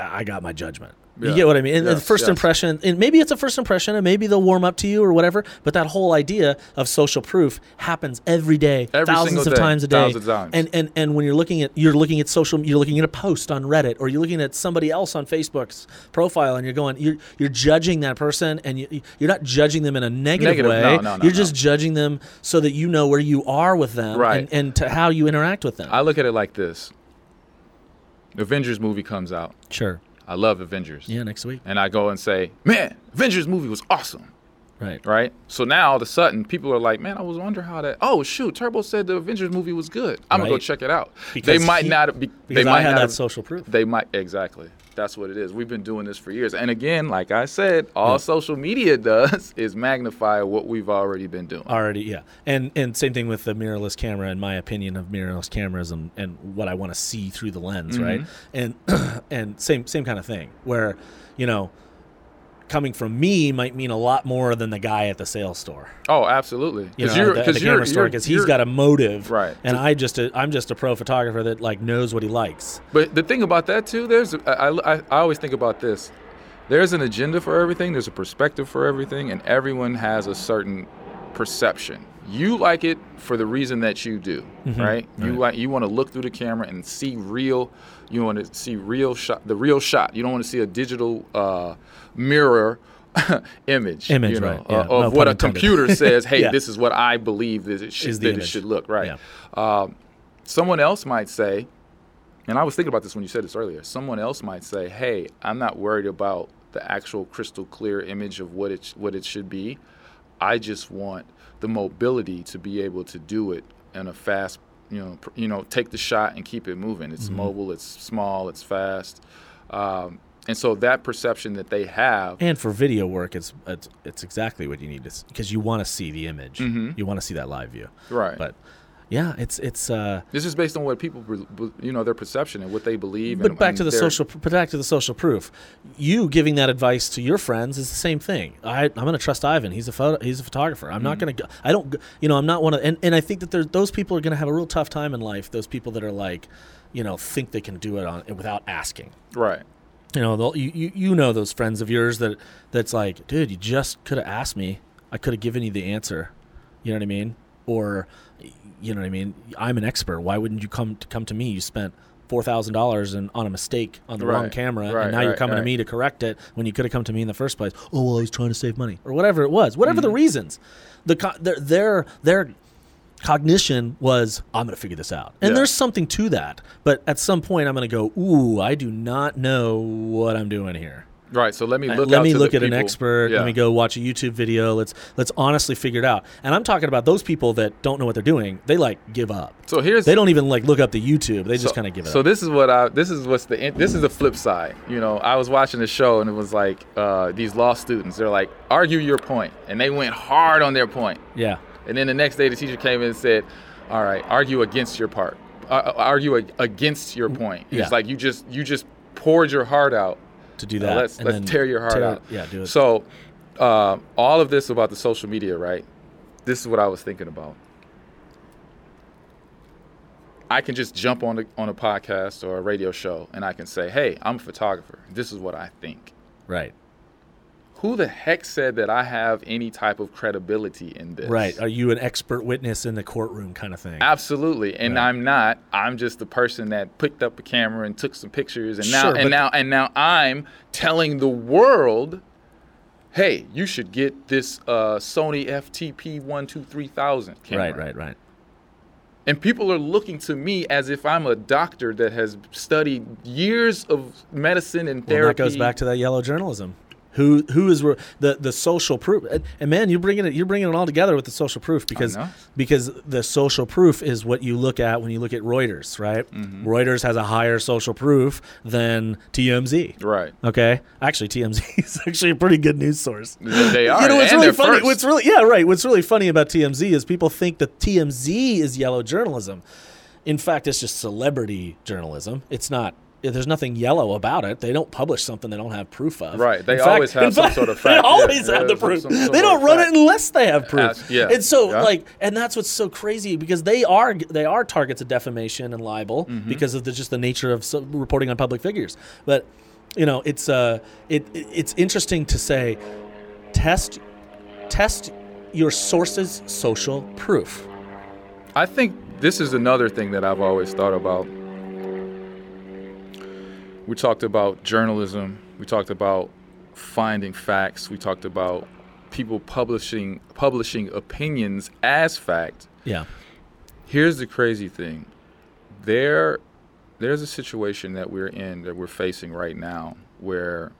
I got my judgment. You get what I mean? And the Yes, first yes. impression, and maybe it's a first impression, and maybe they'll warm up to you or whatever. But that whole idea of social proof happens every day, Every thousands of day, times a day. thousands of times. And and and when you're looking at you're looking at social, you're looking at a post on Reddit, or you're looking at somebody else on Facebook's profile, and you're going, you're you're judging that person, and you you're not judging them in a negative, Negative, way. no, no, no, you're just judging them so that you know where you are with them, Right. and, and to how you interact with them. I look at it like this: Avengers movie comes out. sure. I love Avengers. Yeah, next week. And I go and say, man, Avengers movie was awesome. Right. Right? So now all of a sudden people are like, man, I was wondering how that. Oh shoot, Turbo said the Avengers movie was good. I'm gonna go check it out. Because they might he- not be. Because they might I had not that have- social proof. They might exactly. That's what it is. We've been doing this for years. And again, like I said, all hmm. social media does is magnify what we've already been doing. already yeah and and same thing with the mirrorless camera in my opinion of mirrorless cameras and, and what i want to see through the lens mm-hmm. right and and same same kind of thing where you know coming from me might mean a lot more than the guy at the sales store Oh, absolutely. you know, you're, the, at you're, camera store because he's got a motive Right. and i just a, i'm just a pro photographer that like knows what he likes But the thing about that too, there's I, I, I always think about this. There's an agenda for everything. There's a perspective for everything, and everyone has a certain perception. You like it for the reason that you do, right? You like you want to look through the camera and see real. You want to see real shot, the real shot. You don't want to see a digital uh, mirror image, Image, you know, right, yeah. uh, No of what pun a intended. computer says. Hey, Yeah. this is what I believe that it should, that it should look, right? Yeah. Um, someone else might say, and I was thinking about this when you said this earlier. Someone else might say, "Hey, I'm not worried about the actual crystal clear image of what it what it should be. I just want the mobility to be able to do it in a fast, you know, pr- you know, take the shot and keep it moving. It's mobile, it's small, it's fast." Um, and so that perception that they have, and for video work it's it's, it's exactly what you need to because you want to see the image you want to see that live view Mm-hmm. Right. but yeah, it's it's. Uh, This is based on what people, you know, their perception and what they believe. but and, back and to the social. But back to the social proof. You giving that advice to your friends is the same thing. I, I'm going to trust Ivan. He's a photo. He's a photographer. I'm not Mm-hmm. going to. I don't. You know, I'm not one of. And, and I think that there's those people are going to have a real tough time in life. Those people that are like, you know, think they can do it on without asking. Right. You know, you, you you know those friends of yours that that's like, dude, you just could have asked me. I could have given you the answer. You know what I mean? Or, you know what I mean? I'm an expert. Why wouldn't you come to come to me? You spent four thousand dollars and on a mistake on the wrong camera, right, and now you're right, coming to me to correct it when you could have come to me in the first place. Oh well, I was trying to save money, or whatever it was. Whatever Mm-hmm. the reasons, the their their their cognition was I'm going to figure this out. And Yeah. there's something to that. But at some point I'm going to go, "Ooh, I do not know what I'm doing here." Right. So let me Uh, look. Let me look at an expert. Yeah. Let me go watch a YouTube video. Let's let's honestly figure it out. And I'm talking about those people that don't know what they're doing. They like give up. So here's They don't even like look up the YouTube. They just kind of give it so up. this is what I this is what's the this is the flip side. You know, I was watching the show and it was like uh, these law students. They're like, argue your point, and they went hard on their point. yeah. And then the next day, the teacher came in and said, "All right, argue against your part. Uh, argue against your point." It's Yeah. like you just you just poured your heart out. To do Now that. let's and let's tear your heart tear- out. Yeah, do it. So, uh, all of this about the social media, right? This is what I was thinking about. I can just jump on a, on a podcast or a radio show and I can say, "Hey, I'm a photographer. This is what I think." right. Who the heck said that I have any type of credibility in this? Right. Are you an expert witness in the courtroom kind of thing? Absolutely, and Right. I'm not. I'm just the person that picked up a camera and took some pictures, and now Sure, and now and now I'm telling the world, "Hey, you should get this uh, Sony FTP one two three thousand camera." Right, right, right. And people are looking to me as if I'm a doctor that has studied years of medicine and therapy. Well, therapy. that goes back to that yellow journalism. Who who is the the social proof? And, man, you're bringing it you're bringing it all together with the social proof because because the social proof is what you look at when you look at Reuters, right? Mm-hmm. Reuters has a higher social proof than TMZ. right. Okay, actually, TMZ is actually a pretty good news source. They are. You know what's and really funny? first. What's really yeah, right. What's really funny about TMZ is people think that TMZ is yellow journalism. In fact, it's just celebrity journalism. It's not. There's nothing yellow about it. They don't publish something they don't have proof of. Right. They In fact- always have in some fact, sort of They fact. Yeah, always yeah, have the proof. some sort they don't run fact. it unless they have proof. As- yeah. And so, Yeah. like, and that's what's so crazy because they are they are targets of defamation and libel Mm-hmm. because of the, just the nature of so, reporting on public figures. But you know, it's uh, it it's interesting to say, test test your sources' social proof. I think this is another thing that I've always thought about. We talked about journalism. We talked about finding facts. We talked about people publishing publishing opinions as fact. Yeah. Here's the crazy thing. There there's a situation that we're in that we're facing right now where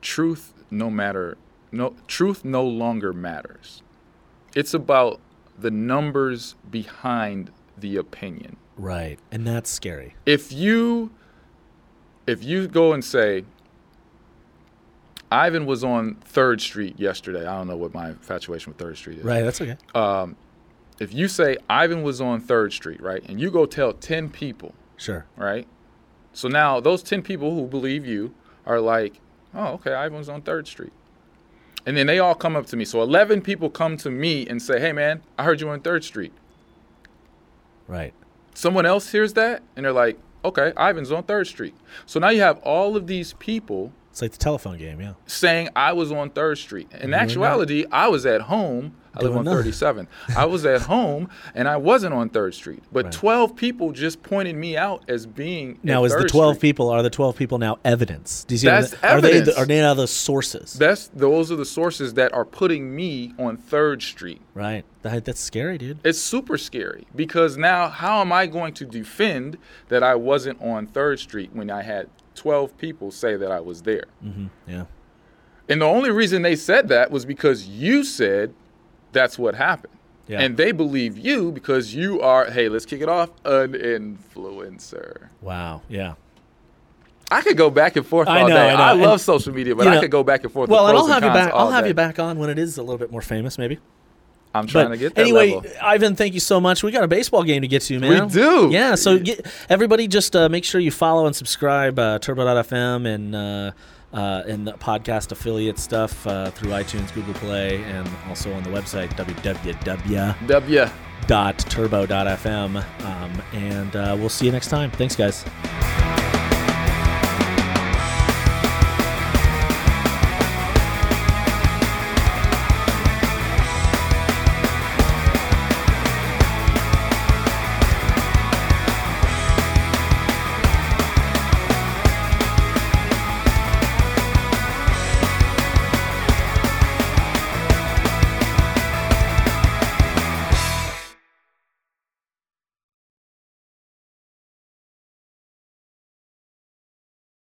truth no matter no truth no longer matters. It's about the numbers behind the opinion. Right. And that's scary. If you if you go and say Ivan was on 3rd Street yesterday. I don't know what my infatuation with 3rd Street is. Right. That's okay. Um, if you say Ivan was on 3rd Street, right? And you go tell 10 people, Sure. right? So now those 10 people who believe you are like, oh, okay, Ivan's on 3rd Street. And then they all come up to me. So 11 people come to me and say, hey, man, I heard you on 3rd Street. Right. Someone else hears that and they're like, okay, Ivan's on 3rd Street. So now you have all of these people It's like the telephone game. Yeah. saying I was on 3rd Street. In actuality, I was at home. I live on nothing. 37. I was at home and I wasn't on 3rd Street. But Right. 12 people just pointed me out as being Now, is the 12 Street. people, are the 12 people now evidence? Do you see what I'm That's saying? Are they, the, are they now the sources? That's those are the sources that are putting me on 3rd Street. right. That, that's scary, dude. It's super scary because now how am I going to defend that I wasn't on 3rd Street when I had 12 people say that I was there? Mm-hmm. Yeah. And the only reason they said that was because you said that's what happened. Yeah. And they believe you because you are, hey, let's kick it off, an influencer. Wow. Yeah. I could go back and forth I all know, day. I know. I, And, love social media, but you I could go back and forth. Well, and I'll have you back. I'll have day. you back on when it is a little bit more famous, maybe. I'm trying But to get that anyway, level. Ivan, thank you so much. We got a baseball game to get to, man. We do. Yeah, so get, everybody just uh, make sure you follow and subscribe uh, Turbo.fm and uh, uh, and the podcast affiliate stuff uh, through iTunes, Google Play, and also on the website www.turbo.fm. Um, and uh, we'll see you next time. Thanks, guys.